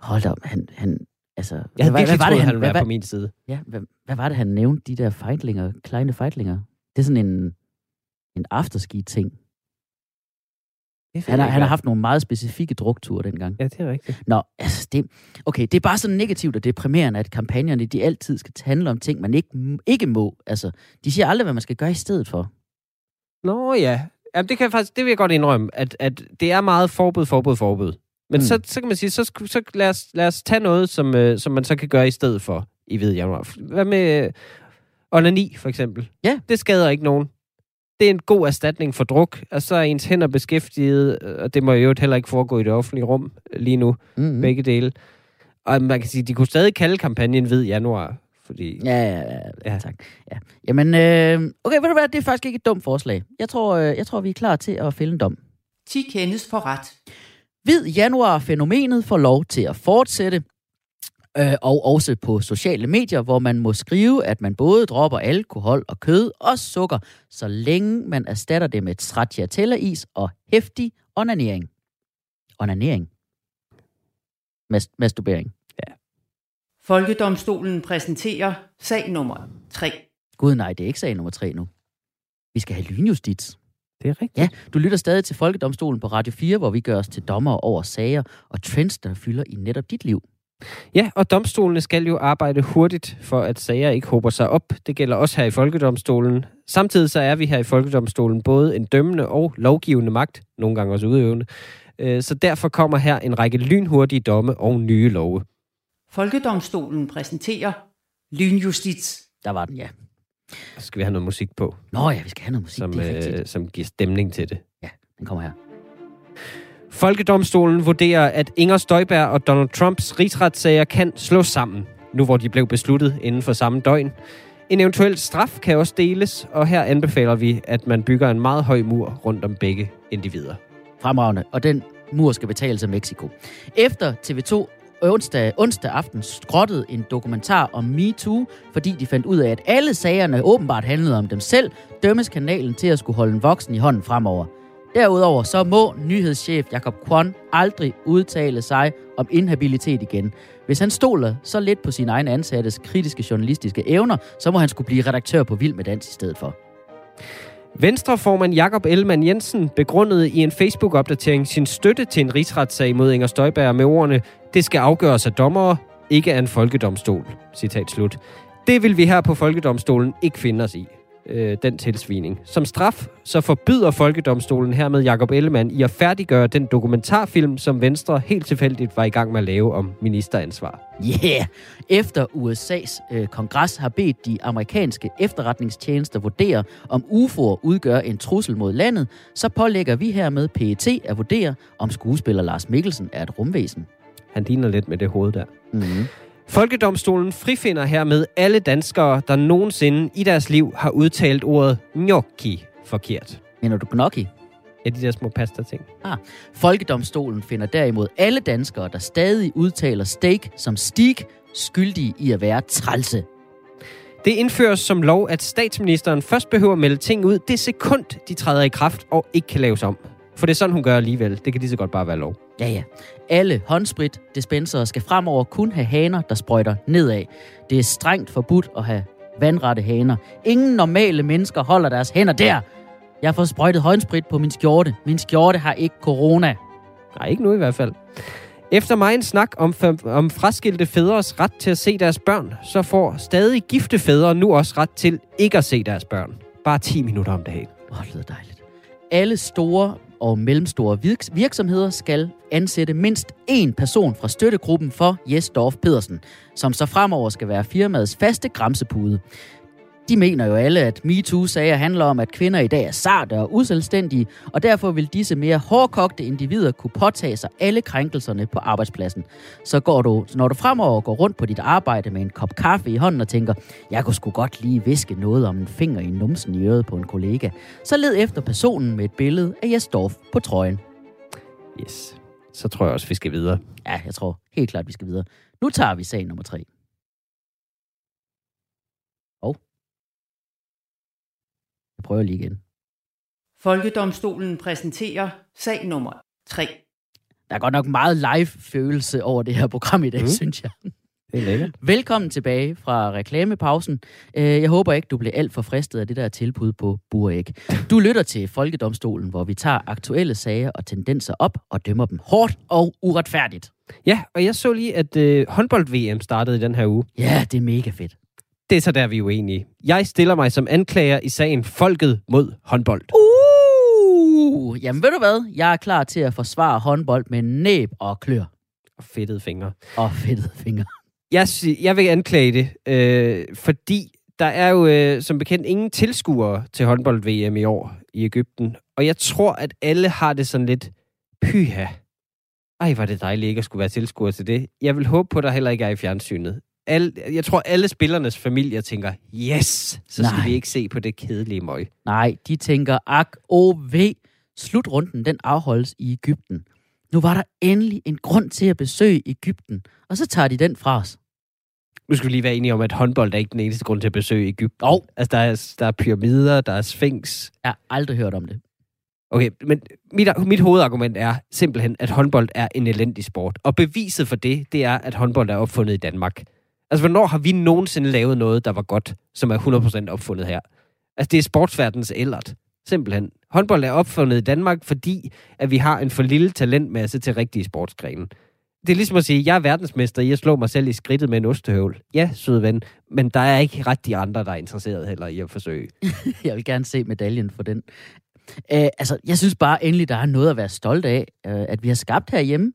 Hold op, han, han altså... Jeg havde virkelig troet, det, han ville være hvad, på min side. Ja, hvad, hvad var det, han nævnte, de der fejtlinger, kleine fejtlinger? Det er sådan en, en afterski-ting. Han har, han har haft nogle meget specifikke drukture dengang. Ja, det er rigtigt. Nå, altså det, okay, det er bare så negativt og deprimerende, at kampagnerne, de altid skal handle om ting, man ikke, ikke må. Altså, de siger aldrig, hvad man skal gøre i stedet for. Nå ja. Jamen, det, kan jeg faktisk, det vil jeg godt indrømme, at, at det er meget forbud, forbud, forbud. Men mm. Så, så kan man sige, så, så lad, os, lad os tage noget, som, øh, som man så kan gøre i stedet for i hvid januar. Hvad med øh, onani, for eksempel? Ja. Det skader ikke nogen. Det er en god erstatning for druk, og så er ens hænder beskæftiget, øh, og det må jo heller ikke foregå i det offentlige rum lige nu, mm. Mm-hmm. begge dele. Og man kan sige, de kunne stadig kalde kampagnen hvid januar, fordi... Ja, ja, ja, Ja. ja. tak. Ja. Jamen, øh, okay, ved du hvad, det er faktisk ikke et dumt forslag. Jeg tror, øh, jeg tror vi er klar til at fælde en dom. 10 kendes for ret. Hvid januar-fænomenet får lov til at fortsætte, øh, og også på sociale medier, hvor man må skrive, at man både dropper alkohol og kød og sukker, så længe man erstatter det med stracciatella-is og hæftig onanering. Onanering? Mas- masturbering. Folkedomstolen præsenterer sag nummer 3. Gud nej, det er ikke sag nummer tre nu. Vi skal have lynjustits. Det er rigtigt. Ja, du lytter stadig til Folkedomstolen på Radio 4, hvor vi gør os til dommer over sager og trends, der fylder i netop dit liv. Ja, og domstolene skal jo arbejde hurtigt, for at sager ikke håber sig op. Det gælder også her i Folkedomstolen. Samtidig så er vi her i Folkedomstolen både en dømmende og lovgivende magt, nogle gange også udøvende. Øh, Så derfor kommer her en række lynhurtige domme og nye love. Folkedomstolen præsenterer lynjustits. Der var den, ja. Så skal vi have noget musik på, Nå ja, vi skal have noget musik, som, det er rigtigt. øh, som giver stemning til det. Den kommer her. Folkedomstolen vurderer, at Inger Støjberg og Donald Trumps rigsretssager kan slås sammen, nu hvor de blev besluttet inden for samme døgn. En eventuel straf kan også deles, og her anbefaler vi, at man bygger en meget høj mur rundt om begge individer. Fremragende. Og den mur skal betales af Mexico. Efter TV2 onsdag, onsdag aften skrottede en dokumentar om MeToo, fordi de fandt ud af, at alle sagerne åbenbart handlede om dem selv, dømmes kanalen til at skulle holde en voksen i hånden fremover. Derudover så må nyhedschef Jakob Kwon aldrig udtale sig om inhabilitet igen. Hvis han stoler så lidt på sine egne ansattes kritiske journalistiske evner, så må han skulle blive redaktør på Vild med Dans i stedet for. Venstreformand Jakob Ellemann Jensen begrundede i en Facebook-opdatering sin støtte til en rigsretssag mod Inger Støjberg med ordene, det skal afgøres af dommere, ikke af en folkedomstol. Citat slut. Det vil vi her på Folkedomstolen ikke finde os i. Øh, den tilsvining. Som straf, så forbyder Folkedomstolen hermed Jakob Ellemann i at færdiggøre den dokumentarfilm, som Venstre helt tilfældigt var i gang med at lave om ministeransvar. Yeah! Efter USA's øh, kongres har bedt de amerikanske efterretningstjenester vurdere, om UFO'er udgør en trussel mod landet, så pålægger vi hermed PET at vurdere, om skuespiller Lars Mikkelsen er et rumvæsen. Han ligner lidt med det hoved der. Mm-hmm. Folkedomstolen frifinder hermed alle danskere, der nogensinde i deres liv har udtalt ordet gnocchi forkert. Mener du gnocchi? Ja, de der små pasta-ting. Folkedomstolen finder derimod alle danskere, der stadig udtaler steak som steak, skyldige i at være trælse. Det indføres som lov, at statsministeren først behøver at melde ting ud det sekund, de træder i kraft og ikke kan laves om. For det er sådan, hun gør alligevel. Det kan lige så godt bare være lov. Ja, ja. Alle håndsprit dispenser skal fremover kun have haner, der sprøjter nedad. Det er strengt forbudt at have vandrette haner. Ingen normale mennesker holder deres hænder der. Jeg får sprøjtet håndsprit på min skjorte. Min skjorte har ikke corona. Nej, ikke nu i hvert fald. Efter mig en snak om, om fraskilte fædres ret til at se deres børn, så får stadig gifte fædre nu også ret til ikke at se deres børn. Bare 10 minutter om dagen. Åh, det lyder dejligt. Alle store og mellemstore virks- virksomheder skal ansætte mindst én person fra støttegruppen for Jes Dorf Pedersen, som så fremover skal være firmaets faste græmsepude. De mener jo alle, at MeToo-sager handler om, at kvinder i dag er sarte og uselvstændige, og derfor vil disse mere hårdkogte individer kunne påtage sig alle krænkelserne på arbejdspladsen. Så går du, når du fremover går rundt på dit arbejde med en kop kaffe i hånden og tænker, jeg kunne sgu godt lige viske noget om en finger i numsen i øret på en kollega, så led efter personen med et billede af Jes Dorf på trøjen. Yes. Så tror jeg også, vi skal videre. Ja, jeg tror helt klart, vi skal videre. Nu tager vi sag nummer tre. Og jeg prøver lige igen. Folkedomstolen præsenterer sag nummer 3. Der er godt nok meget live-følelse over det her program i dag, mm. synes jeg. Det er lækkert. Velkommen tilbage fra reklamepausen. Øh, Jeg håber ikke, du blev alt for fristet af det der tilbud på Buræg. Du lytter til Folkedomstolen, hvor vi tager aktuelle sager og tendenser op og dømmer dem hårdt og uretfærdigt. Ja, og jeg så lige, at øh, håndbold-VM startede i den her uge. Ja, det er mega fedt. Det er så der, vi er uenige. Jeg stiller mig som anklager i sagen Folket mod håndbold. Uh, jamen ved du hvad? Jeg er klar til at forsvare håndbold med næb og klør. Og fedtede fingre. Og fedtede fingre. Jeg, jeg vil anklage det, øh, fordi der er jo øh, som bekendt ingen tilskuere til håndbold-VM i år i Ægypten. Og jeg tror, at alle har det sådan lidt pyha. Ej, var det dejligt ikke at skulle være tilskuer til det. Jeg vil håbe på, at der heller ikke er i fjernsynet. Alle, jeg tror, alle spillernes familier tænker, yes, så skal Nej. vi ikke se på det kedelige møg. Nej, de tænker, ak, o, v. Slutrunden, den afholdes i Ægypten. Nu var der endelig en grund til at besøge Ægypten, og så tager de den fra os. Nu skal vi lige være enige om, at håndbold er ikke den eneste grund til at besøge Ægypten. Jo. Altså, der er, der er pyramider, der er sphinx. Jeg har aldrig hørt om det. Okay, men mit, mit hovedargument er simpelthen, at håndbold er en elendig sport. Og beviset for det, det er, at håndbold er opfundet i Danmark. Altså, hvornår har vi nogensinde lavet noget, der var godt, som er 100% opfundet her? Altså, det er sportsverdens ældret. Simpelthen. Håndbold er opfundet i Danmark, fordi at vi har en for lille talentmasse til rigtige sportsgrene. Det er ligesom at sige, at jeg er verdensmester i at slå mig selv i skridtet med en ostehøvl. Ja, søde ven, men der er ikke ret de andre, der er interesseret heller i at forsøge. Jeg vil gerne se medaljen for den. Uh, altså, jeg synes bare endelig, der er noget at være stolt af, øh, at vi har skabt herhjemme.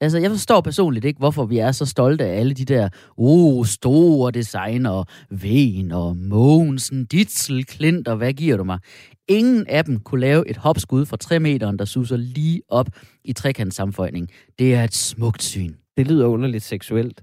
Altså, jeg forstår personligt ikke, hvorfor vi er så stolte af alle de der oh, store designer, Ven og Mogensen, Ditzel, Klint og hvad giver du mig? Ingen af dem kunne lave et hopskud fra 3 meter, der suser lige op i trekantssamføjning. Det er et smukt syn. Det lyder underligt seksuelt.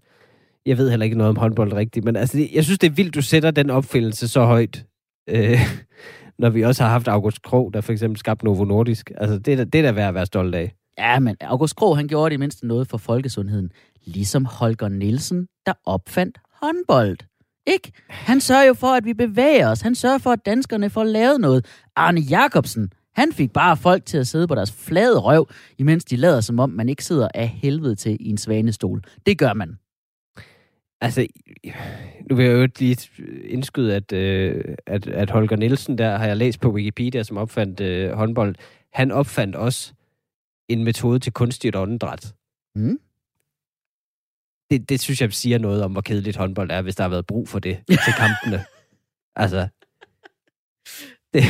Jeg ved heller ikke noget om håndbold rigtigt, men altså, jeg synes, det er vildt, du sætter den opfindelse så højt. Øh, når vi også har haft August Krog, der for eksempel skabte Novo Nordisk. Altså, det er, da- det er da værd at være stolt af. Ja, men August Krog, han gjorde det mindste noget for folkesundheden. Ligesom Holger Nielsen, der opfandt håndbold. Ikke? Han sørger jo for, at vi bevæger os. Han sørger for, at danskerne får lavet noget. Arne Jacobsen, han fik bare folk til at sidde på deres flade røv, imens de lader som om, man ikke sidder af helvede til i en svanestol. Det gør man. Altså, nu vil jeg jo lige indskyde, at, øh, at, at Holger Nielsen, der har jeg læst på Wikipedia, som opfandt øh, håndbold, han opfandt også en metode til kunstigt åndedræt. Mm. Det, det synes jeg siger noget om, hvor kedeligt håndbold er, hvis der har været brug for det til kampene. altså, det,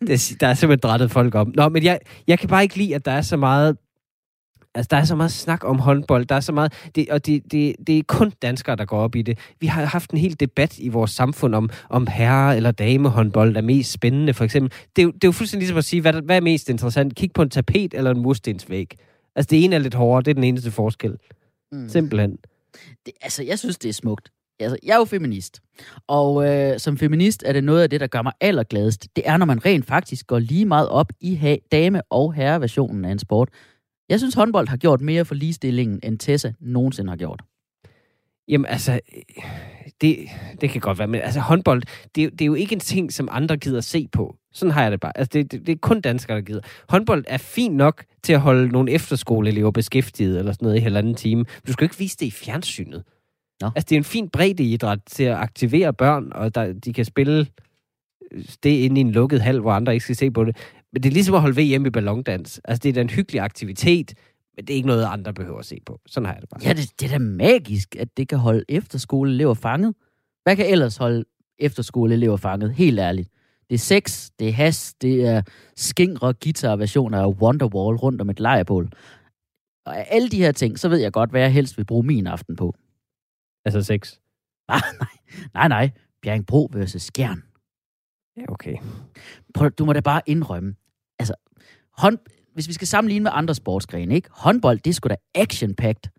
det, der er simpelthen drættet folk om. Nå, men jeg, jeg kan bare ikke lide, at der er så meget Altså, der er så meget snak om håndbold. Der er så meget... Det, og det, det, det er kun danskere, der går op i det. Vi har haft en hel debat i vores samfund om, om herre- eller damehåndbold er mest spændende, for eksempel. Det er, jo, det er jo fuldstændig ligesom at sige, hvad, hvad er mest interessant? Kig på en tapet eller en murstensvæg. Altså, det ene er lidt hårdere. Det er den eneste forskel. Mm. Simpelthen. det, altså, jeg synes, det er smukt. Altså, jeg er jo feminist. Og øh, som feminist er det noget af det, der gør mig allergladest. Det er, når man rent faktisk går lige meget op i ha- dame- og herreversionen af en sport. Jeg synes, håndbold har gjort mere for ligestillingen, end Tessa nogensinde har gjort. Jamen, altså... øh, Det, det kan godt være, men altså håndbold, det, er jo- det er jo ikke en ting, som andre gider se på. Sådan har jeg det bare. Altså, det, det, det er kun danskere, der gider. Håndbold er fint nok til at holde nogle efterskoleelever beskæftiget, eller sådan noget i halvanden time. Du skal jo ikke vise det i fjernsynet. Nå. Altså, det er en fin bredde idræt til at aktivere børn, og der, de kan spille øh, det inde i en lukket hal, hvor andre ikke skal se på det. Men det er ligesom at holde VM i ballondans. Altså, det er da en hyggelig aktivitet, men det er ikke noget, andre behøver at se på. Sådan har jeg det bare. Ja, det, det er da magisk, at det kan holde efterskoleelever fanget. Hvad kan ellers holde efterskoleelever fanget? Helt ærligt. Det er sex, det er has, det er skingre guitar-versioner af Wonderwall rundt om et lejrbål. Og af alle de her ting, så ved jeg godt, hvad jeg helst vil bruge min aften på. Altså sex. Ah, nej, nej, nej. Bjerringbro versus Skjern. Ja, okay. Prøv, du må da bare indrømme. Altså, hånd, hvis vi skal sammenligne med andre sportsgrene, ikke? Håndbold, det er sgu da action-packed.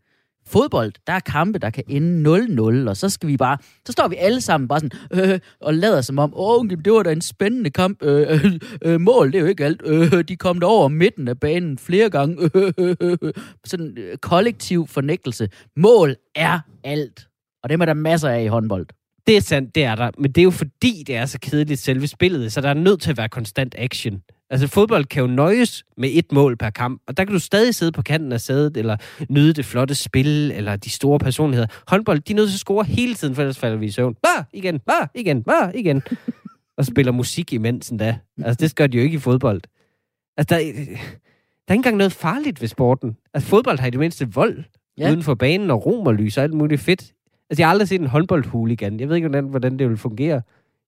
Fodbold, der er kampe, der kan ende 0-0, og så skal vi bare, så står vi alle sammen bare sådan, øh, øh og lader som om, åh, det var da en spændende kamp, øh, øh, øh, øh, mål, det er jo ikke alt, øh, øh de kom over midten af banen flere gange, øh, øh, øh, sådan øh, kollektiv fornægtelse. Mål er alt, og det er der masser af i håndbold. Det er sandt, det er der. Men det er jo fordi, det er så kedeligt selve spillet, så der er nødt til at være konstant action. Altså, fodbold kan jo nøjes med et mål per kamp, og der kan du stadig sidde på kanten af sædet, eller nyde det flotte spil, eller de store personligheder. Håndbold, de er nødt til at score hele tiden, for ellers falder vi i søvn. Bare igen, bare igen, bare igen. og spiller musik imens endda. Altså, det gør de jo ikke i fodbold. Altså, der, der er ikke engang noget farligt ved sporten. Altså, fodbold har i det mindste vold Ja. uden for banen, og romerlys og alt muligt fedt. Altså, jeg har aldrig set en håndboldhooligan. Jeg ved ikke, hvordan, hvordan det vil fungere.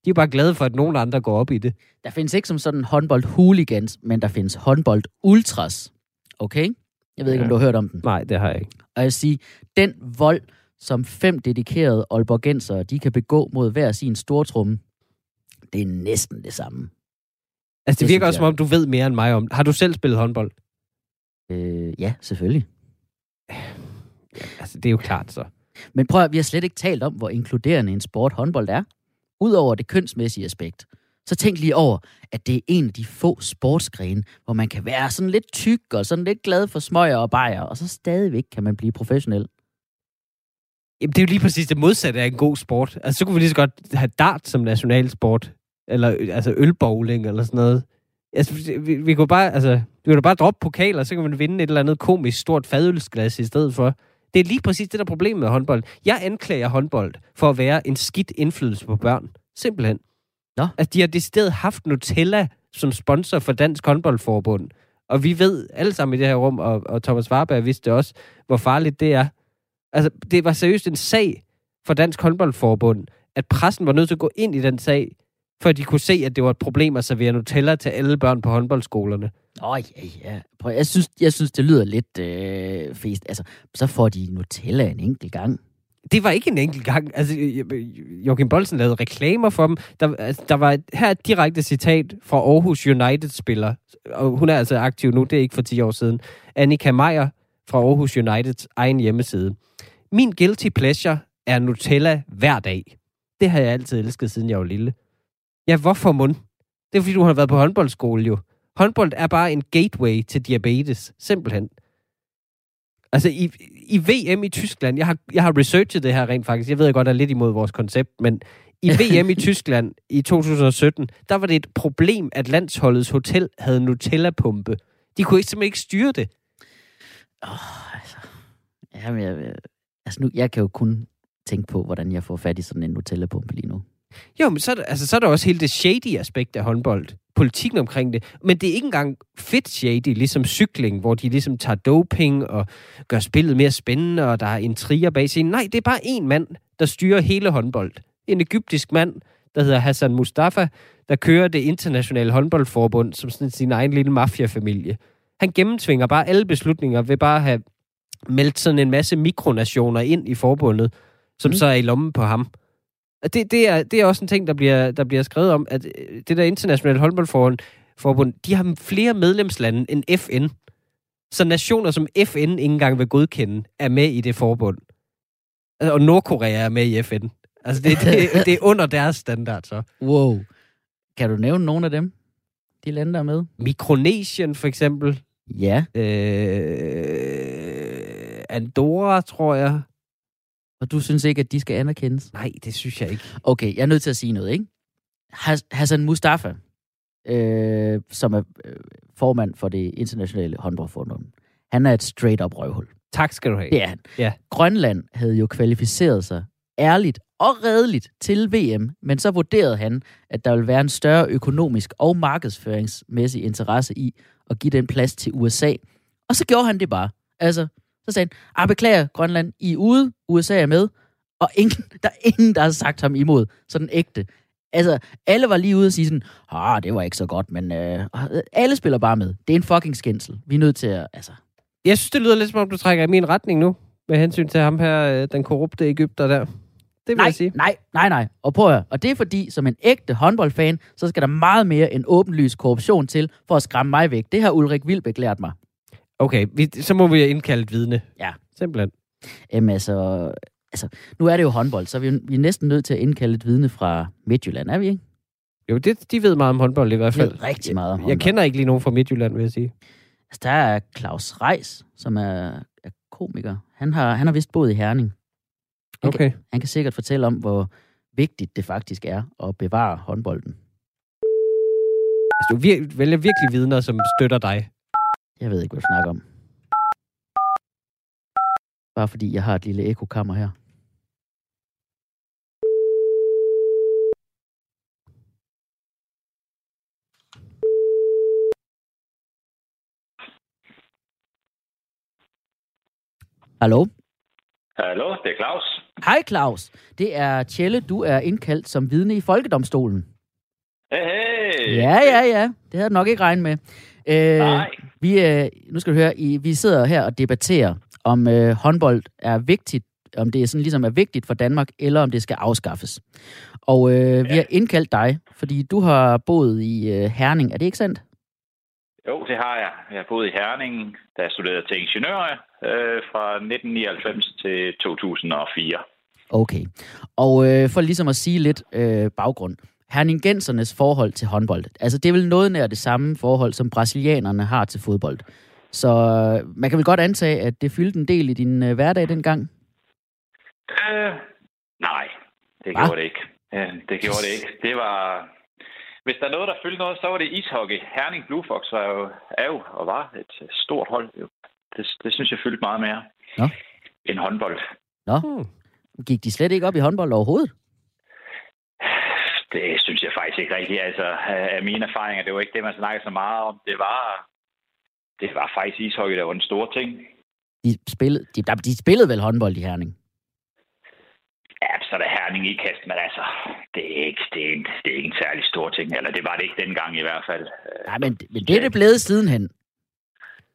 De er bare glade for, at nogen andre går op i det. Der findes ikke som sådan håndbold hooligans, men der findes håndbold ultras. Okay? Jeg ved ikke, om du har hørt om den. Nej, det har jeg ikke. Og jeg sige, den vold, som fem dedikerede Aalborgensere, de kan begå mod hver sin stortrumme, det er næsten det samme. Altså, det, Det virker også, som om du ved mere end mig om. Har du selv spillet håndbold? Øh, ja, selvfølgelig. Altså, det er jo klart så. Men prøv at, vi har slet ikke talt om, hvor inkluderende en sport håndbold er. Udover det kønsmæssige aspekt. Så tænk lige over, at det er en af de få sportsgrene, hvor man kan være sådan lidt tyk og sådan lidt glad for smøger og bajer, og så stadigvæk kan man blive professionel. Jamen, det er jo lige præcis det modsatte af en god sport. Altså, så kunne vi lige så godt have dart som nationalsport. Eller altså ølbowling eller sådan noget. Altså, vi, vi kunne bare, altså, vi kunne bare droppe pokaler, så kan man vinde et eller andet komisk stort fadølsglas i stedet for. Det er lige præcis det, der er problemet med håndbold. Jeg anklager håndbold for at være en skidt indflydelse på børn. Simpelthen. Nå. At de har decideret haft Nutella som sponsor for Dansk Håndboldforbund. Og vi ved alle sammen i det her rum, og, og Thomas Warberg vidste også, hvor farligt det er. Altså, det var seriøst en sag for Dansk Håndboldforbund, at pressen var nødt til at gå ind i den sag, for de kunne se, at det var et problem at servere Nutella til alle børn på håndboldskolerne. Åh, ja, ja. Prøv, jeg, synes, jeg synes, det lyder lidt øh, fest. Altså, så får de Nutella en enkelt gang. Det var ikke en enkelt gang. Altså, Joachim Bolsen lavede reklamer for dem. Der, altså, der var et, her et direkte citat fra Aarhus United-spiller, og hun er altså aktiv nu, det er ikke for 10 år siden. Annika Meyer fra Aarhus Uniteds egen hjemmeside. Min guilty pleasure er Nutella hver dag. Det har jeg altid elsket, siden jeg var lille. Ja, hvorfor mund? Det er fordi, du har været på håndboldskole jo. Håndbold er bare en gateway til diabetes. Simpelthen. Altså, i, i VM i Tyskland, jeg har, jeg har researchet det her rent faktisk, jeg ved godt, der er lidt imod vores koncept, men i VM i Tyskland i 2017, der var det et problem, at landsholdets hotel havde Nutella-pumpe. De kunne ikke, simpelthen ikke styre det. Åh, altså. Jamen, jeg- altså nu, jeg kan jo kun tænke på, hvordan jeg får fat i sådan en Nutella-pumpe lige nu. Jo, men så er, der, altså, så er der også hele det shady aspekt af håndbold. Politikken omkring det. Men det er ikke engang fedt shady, ligesom cykling, hvor de ligesom tager doping og gør spillet mere spændende, og der er intriger bag scenen. Nej, det er bare en mand, der styrer hele håndbold. En egyptisk mand, der hedder Hassan Mustafa, der kører det internationale håndboldforbund som sådan sin egen lille mafiafamilie. Han gennemtvinger bare alle beslutninger ved bare at have meldt sådan en masse mikronationer ind i forbundet, som mm. så er i lommen på ham. Og det, det, er, det er også en ting, der bliver, der bliver skrevet om, at øh, det der internationale håndboldforbund, forbund, de har flere medlemslande end FN. Så nationer, som FN ikke engang vil godkende, er med i det forbund. Og Nordkorea er med i FN. Altså, det, det, det er under deres standard, så. Wow. Kan du nævne nogle af dem? De lande, der er med? Mikronesien, for eksempel. Ja, Øh, Andorra, tror jeg. Og du synes ikke, at de skal anerkendes? Nej, det synes jeg ikke. Okay, jeg er nødt til at sige noget, ikke? Has- Hassan Mustafa, øh, som er øh, formand for det internationale håndboldforbund, han er et straight-up røvhul. Tak skal du have. Det er han. Ja. Grønland havde jo kvalificeret sig ærligt og redeligt til VM, men så vurderede han, at der ville være en større økonomisk og markedsføringsmæssig interesse i at give den plads til USA. Og så gjorde han det bare. Altså, så sagde han, ah, beklager Grønland, I er ude, USA er med, og ingen, der er ingen, der har sagt ham imod, sådan ægte. Altså, alle var lige ude og sige sådan, ah, det var ikke så godt, men øh, alle spiller bare med. Det er en fucking skændsel. Vi er nødt til at, altså, Jeg synes, det lyder lidt som om, du trækker i min retning nu, med hensyn til ham her, øh, den korrupte Ægypter der. Det vil nej, jeg sige. nej, nej, nej. Og prøv at høre. Og det er fordi, som en ægte håndboldfan, så skal der meget mere end åbenlys korruption til, for at skræmme mig væk. Det har Ulrik Vilbæk lært mig. Okay, vi, så må vi indkalde et vidne. Ja. Simpelthen. Jamen altså, altså, nu er det jo håndbold, så vi, er- vi er næsten nødt til at indkalde et vidne fra Midtjylland, er vi ikke? Jo, det, de ved meget om håndbold i hvert fald. ved rigtig meget om Jeg håndbold. kender ikke lige nogen fra Midtjylland, vil jeg sige. Altså, der er Claus Reis, som er, er komiker. Han har, han har vist boet i Herning. Han, Okay. kan, han kan sikkert fortælle om, hvor vigtigt det faktisk er at bevare håndbolden. Altså, du vir- vælger virkelig vidner, som støtter dig. Jeg ved ikke, hvad du snakker om. Bare fordi jeg har et lille ekokammer her. Hallo? Hallo, det er Claus. Hej Claus. Det er Tjelle, du er indkaldt som vidne i Folkedomstolen. Hey, hey. Ja, ja, ja. Det havde jeg nok ikke regnet med. Øh, Nej. Vi, øh, nu skal du høre, I, vi sidder her og debatterer, om øh, håndbold er vigtigt, om det er sådan ligesom er vigtigt for Danmark, eller om det skal afskaffes. Og øh, vi har indkaldt dig, fordi du har boet i øh, Herning. Er det ikke sandt? Jo, det har jeg. Jeg har boet i Herning, da jeg studerede til ingeniør øh, fra 1999 til 2004. Okay. Og øh, for ligesom at sige lidt øh, baggrund. Herningensernes forhold til håndbold. Altså, det er vel noget nær det samme forhold, som brasilianerne har til fodbold. Så øh, man kan vel godt antage, at det fyldte en del i din øh, hverdag dengang? Øh, nej, det Hva? gjorde det ikke. Ja, det gjorde det ikke. Det var... Hvis der er noget, der fyldte noget, så var det ishockey. Herning Blue Fox var jo, er jo og var et stort hold. Jo. Det, det synes jeg fyldte meget mere Nå. end håndbold. Nå, Hmm. gik de slet ikke op i håndbold overhovedet? Det synes jeg faktisk ikke rigtigt. Altså, af mine erfaringer, det var ikke det, man snakkede så meget om. Det var, det var faktisk ishockey, der var den store ting. De spillede, de, de spillede vel håndbold i Herning? Ja, så er der herning i kast, men altså, det er, ikke, det, er ikke, det er ikke en særlig stor ting. Eller det var det ikke dengang i hvert fald. Nej, men, men det er det blevet sidenhen.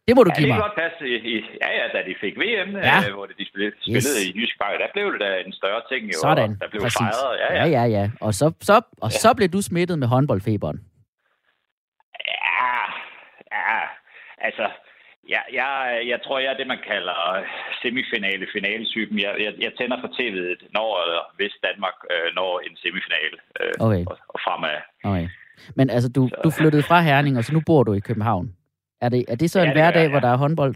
Det må du Ja, give det mig. kan godt passe. I, ja, ja, da de fik VM, Ja. ja. øh, hvor de spillede, spillede Yes. i Jysk Park, der blev det da en større ting. Jo, Sådan, og Der blev præcis. fejret. Ja, Ja, ja. ja, ja. Og så, så, og så blev du smittet med håndboldfeberen. Ja, ja. Altså, jeg, jeg, jeg tror, jeg er det, man kalder semifinale finaletypen. Jeg, jeg, jeg tænder for tv'et, når hvis Danmark øh, når en semifinale øh, Okay. og, og fremad. Okay. Men altså, du, du flyttede fra Herning, og så nu bor du i København. Er det, er det så Ja, en det gør hverdag, hvor ja. der er håndbold?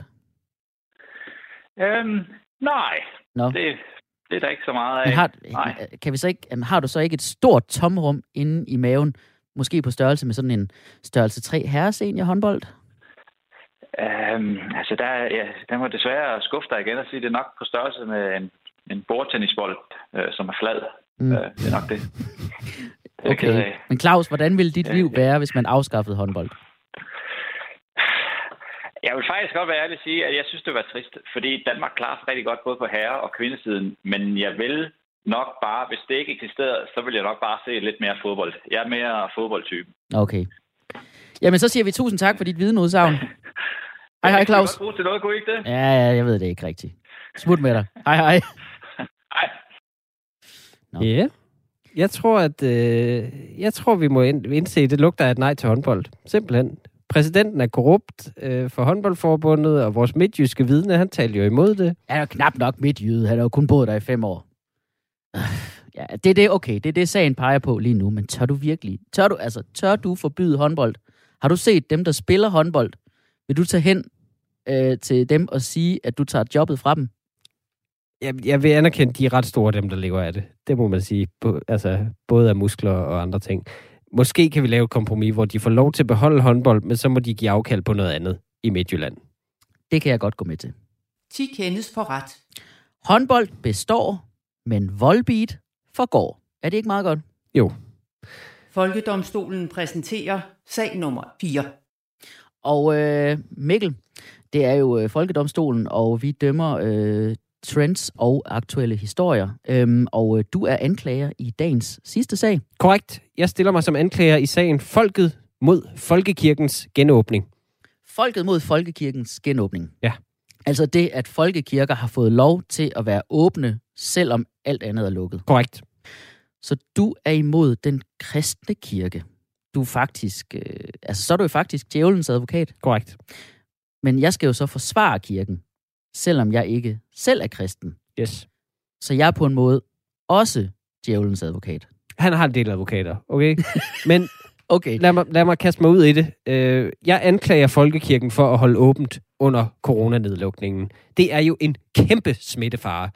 Øhm, nej, Nå. det, det er der ikke så meget af. Men har, Nej. kan vi så ikke, har du så ikke et stort tomrum inde i maven, måske på størrelse med sådan en størrelse 3 herresenior håndbold? Øhm, altså, der, er- ja, der må desværre skuffe dig igen og sige, det er nok på størrelse med en, en bordtennisbold, øh, som er flad. Mm. Øh, det er nok det. Okay. Men Claus, hvordan ville dit liv være, hvis man afskaffede håndbold? Jeg vil faktisk godt være ærlig at sige, at jeg synes, det var trist, fordi Danmark klarer sig rigtig godt både på herre- og kvindesiden, men jeg vil nok bare, hvis det ikke eksisterede, så vil jeg nok bare se lidt mere fodbold. Jeg er mere fodboldtype. Okay. Jamen, så siger vi tusind tak for dit videneudsagn. Hej, hej, Claus. Det til noget, kunne ikke det? Ja, ja, jeg ved det ikke rigtigt. Smut med dig. Hej, hej. Hej. Nå. Ja. Jeg tror, at øh, jeg tror, vi må ind, indse, at det lugter af et nej til håndbold. Simpelthen. Præsidenten er korrupt øh, for håndboldforbundet, og vores midtjyske vidne, han talte jo imod det. Han er jo knap nok midtjyde. Han har jo kun boet der i fem år. Ja, det er det, okay. Det er det, sagen peger på lige nu. Men tør du virkelig? Tør du, altså, tør du forbyde håndbold? Har du set dem, der spiller håndbold? Vil du tage hen øh, til dem og sige, at du tager jobbet fra dem? Jeg, jeg vil anerkende, at de er ret store, dem der lever af det. Det må man sige. Bo, altså, både af muskler og andre ting. Måske kan vi lave et kompromis, hvor de får lov til at beholde håndbold, men så må de give afkald på noget andet i Midtjylland. Det kan jeg godt gå med til. 10 kendes for ret. Håndbold består, men voldbeat forgår. Er det ikke meget godt? Jo. Folkedomstolen præsenterer sag nummer 4. Og øh, Mikkel, det er jo øh, Folkedomstolen, og vi dømmer øh, trends og aktuelle historier. Øhm, og øh, du er anklager i dagens sidste sag. Korrekt. Jeg stiller mig som anklager i sagen Folket mod Folkekirkens genåbning. Folket mod Folkekirkens genåbning. Ja. Altså det, at folkekirker har fået lov til at være åbne, selvom alt andet er lukket. Korrekt. Så du er imod den kristne kirke. Du er faktisk, øh, altså så er du jo faktisk djævelens advokat. Korrekt. Men jeg skal jo så forsvare kirken, selvom jeg ikke selv er kristen. Yes. Så jeg er på en måde også djævelens advokat. Han har en del advokater, okay? Men Okay. lad mig, lad mig kaste mig ud i det. Øh, jeg anklager Folkekirken for at holde åbent under coronanedlukningen. Det er jo en kæmpe smittefare.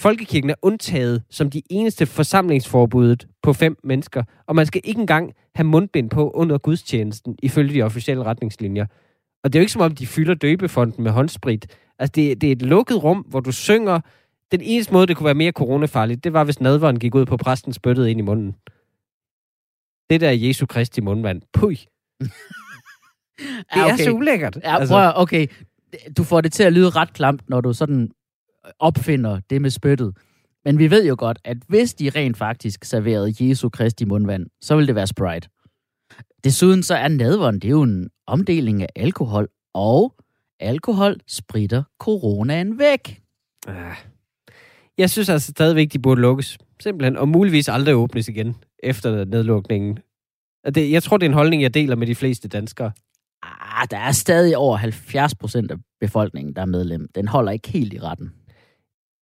Folkekirken er undtaget som de eneste forsamlingsforbuddet på fem mennesker, og man skal ikke engang have mundbind på under gudstjenesten, ifølge de officielle retningslinjer. Og det er jo ikke som om, de fylder døbefonden med håndsprit. Altså, det, det er et lukket rum, hvor du synger. Den eneste måde, det kunne være mere coronafarligt, det var, hvis nadveren gik ud på præsten spyttede ind i munden. Det der er Jesu Kristi mundvand. Puh. Det Ja, er så ulækkert. Ja, altså. prøv, okay. Du får det til at lyde ret klamt, når du sådan opfinder det med spyttet. Men vi ved jo godt, at hvis de rent faktisk serverede Jesu Kristi mundvand, så vil det være Sprite. Desuden så er nadveren, det er jo en omdeling af alkohol, og alkohol spritter coronaen væk. Ah. Jeg synes altså stadigvæk, de burde lukkes. Simpelthen. Og muligvis aldrig åbnes igen efter nedlukningen. Det, jeg tror, det er en holdning, jeg deler med de fleste danskere. Ah, der er stadig over 70 procent af befolkningen, der er medlem. Den holder ikke helt i retten.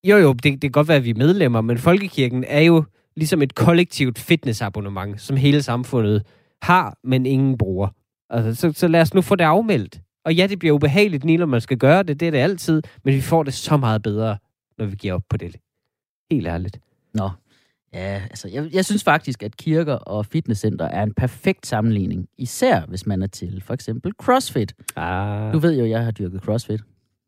Jo, jo, det, det kan godt være, at vi er medlemmer, men Folkekirken er jo ligesom et kollektivt fitnessabonnement, som hele samfundet har, men ingen bruger. Altså, så, så lad os nu få det afmeldt. Og ja, det bliver ubehageligt, lige når man skal gøre det, det er det altid, men vi får det så meget bedre, når vi giver op på det. Helt ærligt. Nå, ja, altså, jeg, jeg synes faktisk, at kirker og fitnesscenter er en perfekt sammenligning. Især hvis man er til for eksempel CrossFit. Ah, Du ved jo, jeg har dyrket CrossFit.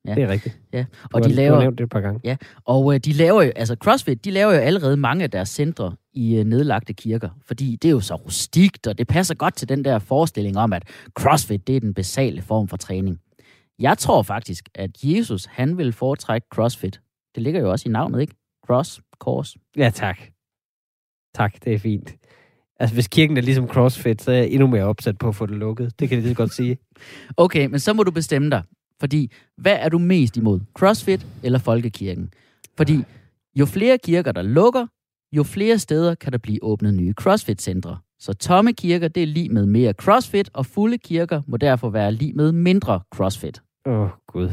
det er rigtigt. Ja, Du og har, de Du har laver, nævnt det et par gange. og øh, de laver jo, altså CrossFit, de laver jo allerede mange af deres centre i øh, nedlagte kirker, fordi det er jo så rustikt, og det passer godt til den der forestilling om, at CrossFit, det er den basale form for træning. Jeg tror faktisk, at Jesus, han vil foretrække CrossFit. Det ligger jo også i navnet, ikke? Cross, kors. Ja, tak. Tak, det er fint. Altså, hvis kirken er ligesom CrossFit, så er jeg endnu mere opsat på at få det lukket. Det kan jeg lige så godt sige. Okay, men så må du bestemme dig. Fordi, hvad er du mest imod? CrossFit eller folkekirken? Fordi, jo flere kirker, der lukker, jo flere steder kan der blive åbnet nye CrossFit-centre. Så tomme kirker, det er lige med mere CrossFit, og fulde kirker må derfor være lige med mindre CrossFit. Åh, oh, Gud.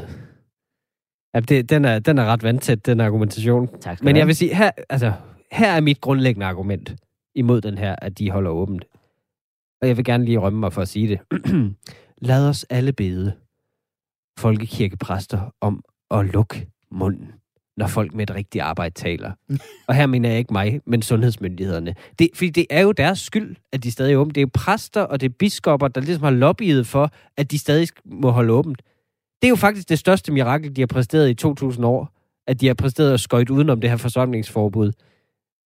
Ja, det, den, er, den er ret vandtæt, den argumentation. Tak skal Men jeg vil sige, her, altså, her er mit grundlæggende argument imod den her, at de holder åbent. Og jeg vil gerne lige rømme mig for at sige det. Lad os alle bede folkekirkepræster om at lukke munden, når folk med et rigtigt arbejde taler. Og her mener jeg ikke mig, men sundhedsmyndighederne. Det, fordi det er jo deres skyld, at de stadig er åbent. Det er jo præster og det er biskopper, der ligesom har lobbyet for, at de stadig må holde åbent. Det er jo faktisk det største mirakel, de har præsteret i 2000 år, at de har præsteret at skøjt udenom det her forsamlingsforbud.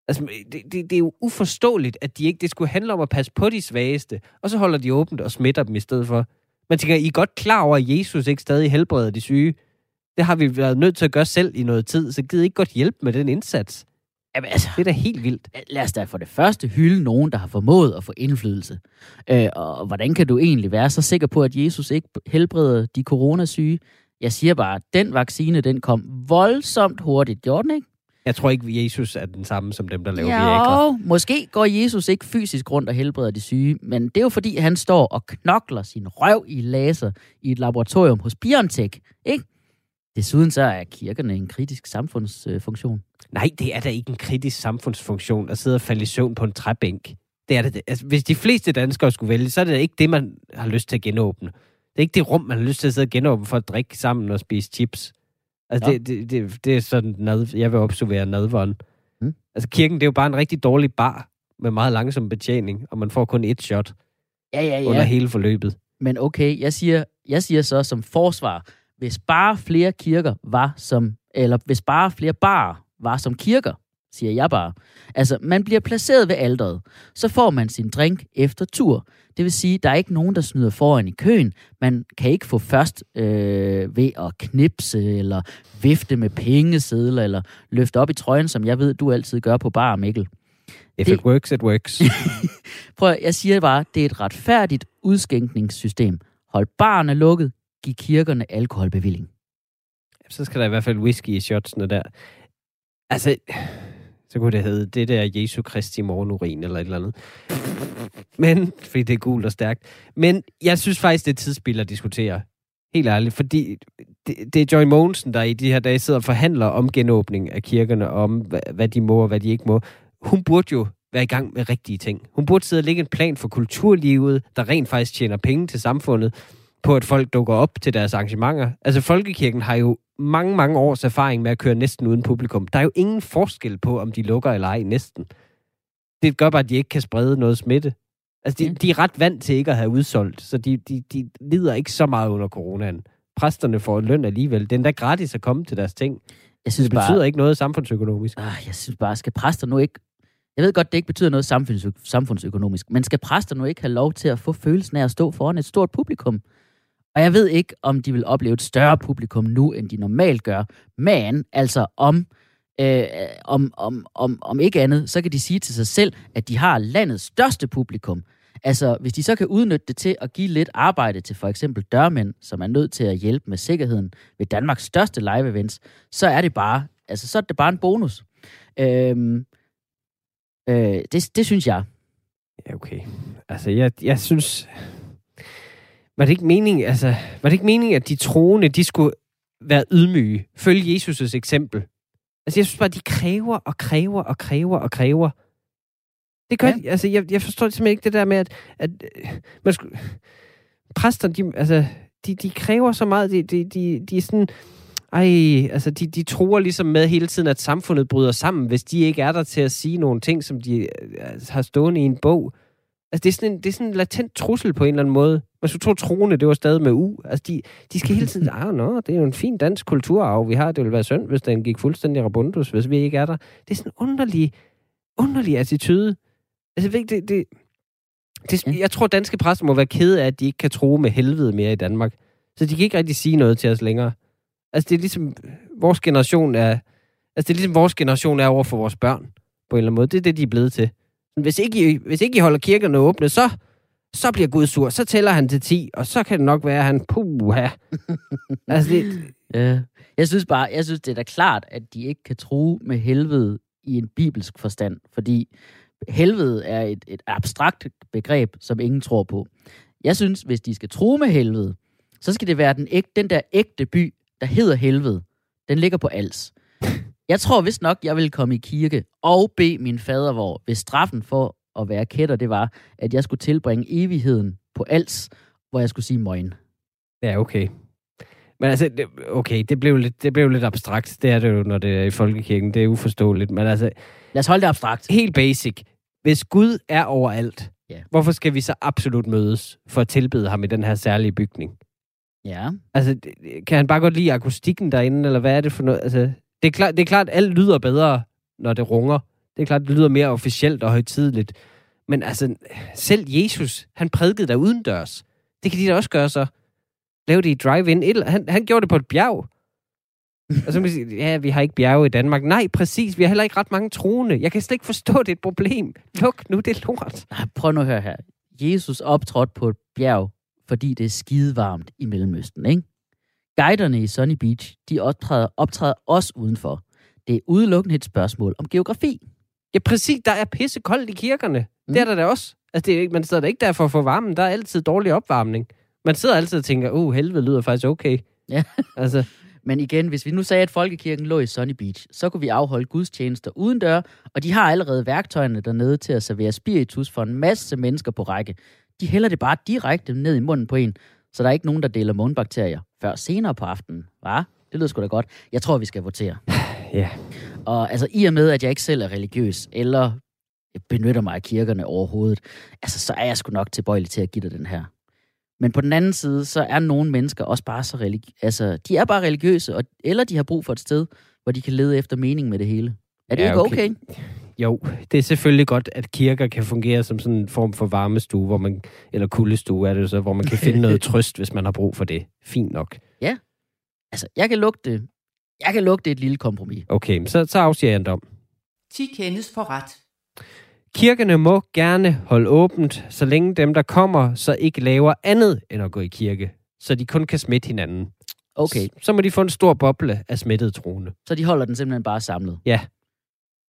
Altså, det, det, det er jo uforståeligt, at de ikke, det skulle handle om at passe på de svageste, og så holder de åbent og smitter dem i stedet for. Man tænker, I er godt klar over, at Jesus ikke stadig helbreder de syge. Det har vi været nødt til at gøre selv i noget tid, så gider ikke godt hjælpe med den indsats. Jamen, altså, Det er da helt vildt. lad os da for det første hylde nogen, der har formået at få indflydelse. Øh, og hvordan kan du egentlig være så sikker på, at Jesus ikke helbreder de coronasyge? Jeg siger bare, at den vaccine, den kom voldsomt hurtigt. Gjorde den ikke? Jeg tror ikke, Jesus er den samme som dem, der laver Viagra. Jo, måske går Jesus ikke fysisk rundt og helbreder de syge, men det er jo fordi, han står og knokler sin røv i laser i et laboratorium hos BioNTech, ikke? Desuden så er kirkerne en kritisk samfundsfunktion. Nej, det er da ikke en kritisk samfundsfunktion at sidde og falde i søvn på en træbænk. Det er det. Altså, hvis de fleste danskere skulle vælge, så er det ikke det, man har lyst til at genåbne. Det er ikke det rum, man har lyst til at sidde og genåbne for at drikke sammen og spise chips. Altså, Ja. det, det, det, det er sådan, nad, jeg vil observere nadvånd. Mm. Altså, kirken, det er jo bare en rigtig dårlig bar med meget langsom betjening, og man får kun et shot Ja, ja, ja. under hele forløbet. Men okay, jeg siger, jeg siger så som forsvar, hvis bare flere kirker var som, eller hvis bare flere barer var som kirker, siger jeg bare. Altså, man bliver placeret ved alderet. Så får man sin drink efter tur. Det vil sige, der er ikke nogen, der snyder foran i køen. Man kan ikke få først øh, ved at knipse, eller vifte med pengesedler, eller løfte op i trøjen, som jeg ved, du altid gør på bar, Mikkel. If Det- it works, it works. Prøv, jeg siger bare, det er et retfærdigt udskænkningssystem. Hold barne lukket, give kirkerne alkoholbevilling. så skal der i hvert fald whisky i shotsene der. Altså, så kunne det hedde det der Jesu Kristi morgenurin eller et eller andet. Men, fordi det er gult og stærkt. Men jeg synes faktisk, det er tidsspil at diskutere. Helt ærligt, fordi det, det er Joy Mogensen, der i de her dage sidder og forhandler om genåbning af kirkerne, om hvad, hvad de må og hvad de ikke må. Hun burde jo være i gang med rigtige ting. Hun burde sidde og lægge en plan for kulturlivet, der rent faktisk tjener penge til samfundet på, at folk dukker op til deres arrangementer. Altså, Folkekirken har jo mange, mange års erfaring med at køre næsten uden publikum. Der er jo ingen forskel på, om de lukker eller ej næsten. Det gør bare, at de ikke kan sprede noget smitte. Altså, de, Ja. de er ret vant til ikke at have udsolgt, så de, de, de lider ikke så meget under coronaen. Præsterne får løn alligevel. Det er endda gratis at komme til deres ting. Jeg synes Det betyder bare, ikke noget samfundsøkonomisk. ah, jeg synes bare, skal præster nu ikke... Jeg ved godt, det ikke betyder noget samfunds, samfundsøkonomisk, men skal præster nu ikke have lov til at få følelsen af at stå foran et stort publikum? Og jeg ved ikke, om de vil opleve et større publikum nu, end de normalt gør. Men altså om, øh, om, om, om, om ikke andet, så kan de sige til sig selv, at de har landets største publikum. Altså, hvis de så kan udnytte det til at give lidt arbejde til for eksempel dørmænd, som er nødt til at hjælpe med sikkerheden ved Danmarks største live events, så er det bare, altså, så er det bare en bonus. Øhm, øh, det, det synes jeg. Ja, okay. Altså, jeg, jeg synes... Var det ikke meningen, altså, var det ikke meningen, at de troende, de skulle være ydmyge, følge Jesus' eksempel? Altså, jeg synes bare, de kræver og kræver og kræver og kræver. Det gør Ja. de. Altså, jeg, jeg forstår simpelthen ikke det der med, at, at øh, man skulle, præsterne, de, altså, de, de kræver så meget, de, de, de, de er sådan, ej, altså, de, de tror ligesom med hele tiden, at samfundet bryder sammen, hvis de ikke er der til at sige nogle ting, som de øh, har stående i en bog. Altså, det er, sådan en, det er sådan en latent trussel på en eller anden måde. Man skulle tro, troende, det var stadig med U. Altså, de, de skal hele tiden, ah, nå, det er jo en fin dansk kulturarv, vi har. Det ville være synd, hvis den gik fuldstændig rabundus, hvis vi ikke er der. Det er sådan en underlig, underlig attitude. Altså, jeg ved ikke, det, det, det, Ja. jeg tror, danske præster må være kede af, at de ikke kan tro med helvede mere i Danmark. Så de kan ikke rigtig sige noget til os længere. Altså, det er ligesom, vores generation er, altså, det er ligesom, vores generation er over for vores børn, på en eller anden måde. Det er det, de er blevet til. Hvis ikke I, hvis ikke I holder kirkerne åbne, så, så bliver Gud sur. Så tæller han til 10, og så kan det nok være, at han, puha. altså, det, Ja. Jeg synes bare, jeg synes, det er da klart, at de ikke kan true med helvede i en bibelsk forstand, fordi helvede er et, et abstrakt begreb, som ingen tror på. Jeg synes, hvis de skal true med helvede, så skal det være den, æg, den der ægte by, der hedder helvede. Den ligger på Als. Jeg tror vist nok, jeg vil komme i kirke og bede min fader, hvor hvis straffen for at være kætter, det var, at jeg skulle tilbringe evigheden på Als, hvor jeg skulle sige møgen. Ja, okay. Men altså, det- okay, det blev, lidt, det blev lidt abstrakt. Det er det jo, når det er i folkekirken. Det er uforståeligt. Men altså, Lad os holde det abstrakt. helt basic. Hvis Gud er overalt, Ja. hvorfor skal vi så absolut mødes for at tilbede ham i den her særlige bygning? Ja. Altså, kan han bare godt lide akustikken derinde, eller hvad er det for noget? Altså, det er klart, det er klart at alt lyder bedre, når det runger. Det er klart, det lyder mere officielt og højtidligt. Men altså, selv Jesus, han prædikede der udendørs. Det kan de da også gøre så. Lave det i drive-in. Eller- Han, han gjorde det på et bjerg. Og så må man sige, ja, vi har ikke bjerge i Danmark. Nej, præcis. Vi har heller ikke ret mange troende. Jeg kan slet ikke forstå, det er et problem. Luk nu, det er lort. Nej, prøv nu at høre her. Jesus optrådte på et bjerg, fordi det er skidevarmt i Mellemøsten, ikke? Guiderne i Sunny Beach, de optræder, optræder også udenfor. Det er udelukkende et spørgsmål om geografi. Ja, præcis. Der er pissekoldt i kirkerne. Mm. Det er der da også. Altså, det er, ikke- man sidder der ikke der for at få varmen. Der er altid dårlig opvarmning. Man sidder altid og tænker, uh, helvede lyder faktisk okay. Ja. altså, Men igen, hvis vi nu sagde, at folkekirken lå i Sunny Beach, så kunne vi afholde gudstjenester uden dør, og de har allerede værktøjerne dernede til at servere spiritus for en masse mennesker på række. De hælder det bare direkte ned i munden på en, så der er ikke nogen, der deler mundbakterier før senere på aftenen. Hva? Det lyder sgu da godt. Jeg tror, vi skal votere. ja. Og altså, i og med, at jeg ikke selv er religiøs, eller benytter mig af kirkerne overhovedet, altså, så er jeg sgu nok tilbøjelig til at give dig den her. Men på den anden side, så er nogle mennesker også bare så religi- altså, de er bare religiøse, og, eller de har brug for et sted, hvor de kan lede efter mening med det hele. Er det Ja, ikke okay. okay? Jo, det er selvfølgelig godt, at kirker kan fungere som sådan en form for varmestue, hvor man, eller kuldestue er det så, hvor man kan finde noget trøst, hvis man har brug for det. Fint nok. Altså, jeg kan lugte, jeg kan lugte et lille kompromis. Okay, men så, så afsiger jeg en dom. 10 kendes for ret. Kirkerne må gerne holde åbent, så længe dem, der kommer, så ikke laver andet end at gå i kirke. Så de kun kan smitte hinanden. Okay, Så må de få en stor boble af smittede troende. så de holder den simpelthen bare samlet. Ja.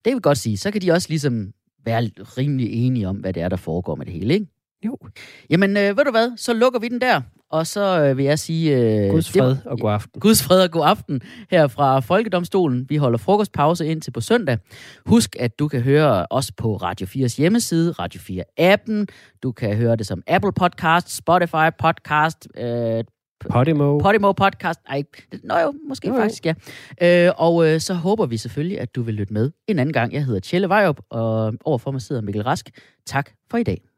Det vil godt sige. Så kan de også ligesom være rimelig enige om, hvad det er, der foregår med det hele, ikke? Jo. Jamen, øh, ved du hvad? Så lukker vi den der. Og så øh, vil jeg sige... Øh, Guds det fred og god aften. Guds fred og god aften her fra Folkedomstolen. Vi holder frokostpause ind til på søndag. Husk, at du kan høre os på Radio 4's hjemmeside, Radio 4-appen. Du kan høre det som Apple Podcast, Spotify Podcast, øh, Podimo. Podimo Podcast. Ej, nå jo, måske jo. faktisk, ja. Øh, og øh, så håber vi selvfølgelig, at du vil lytte med en anden gang. Jeg hedder Tjelle Vejrup, og overfor mig sidder Mikkel Rask. Tak for i dag.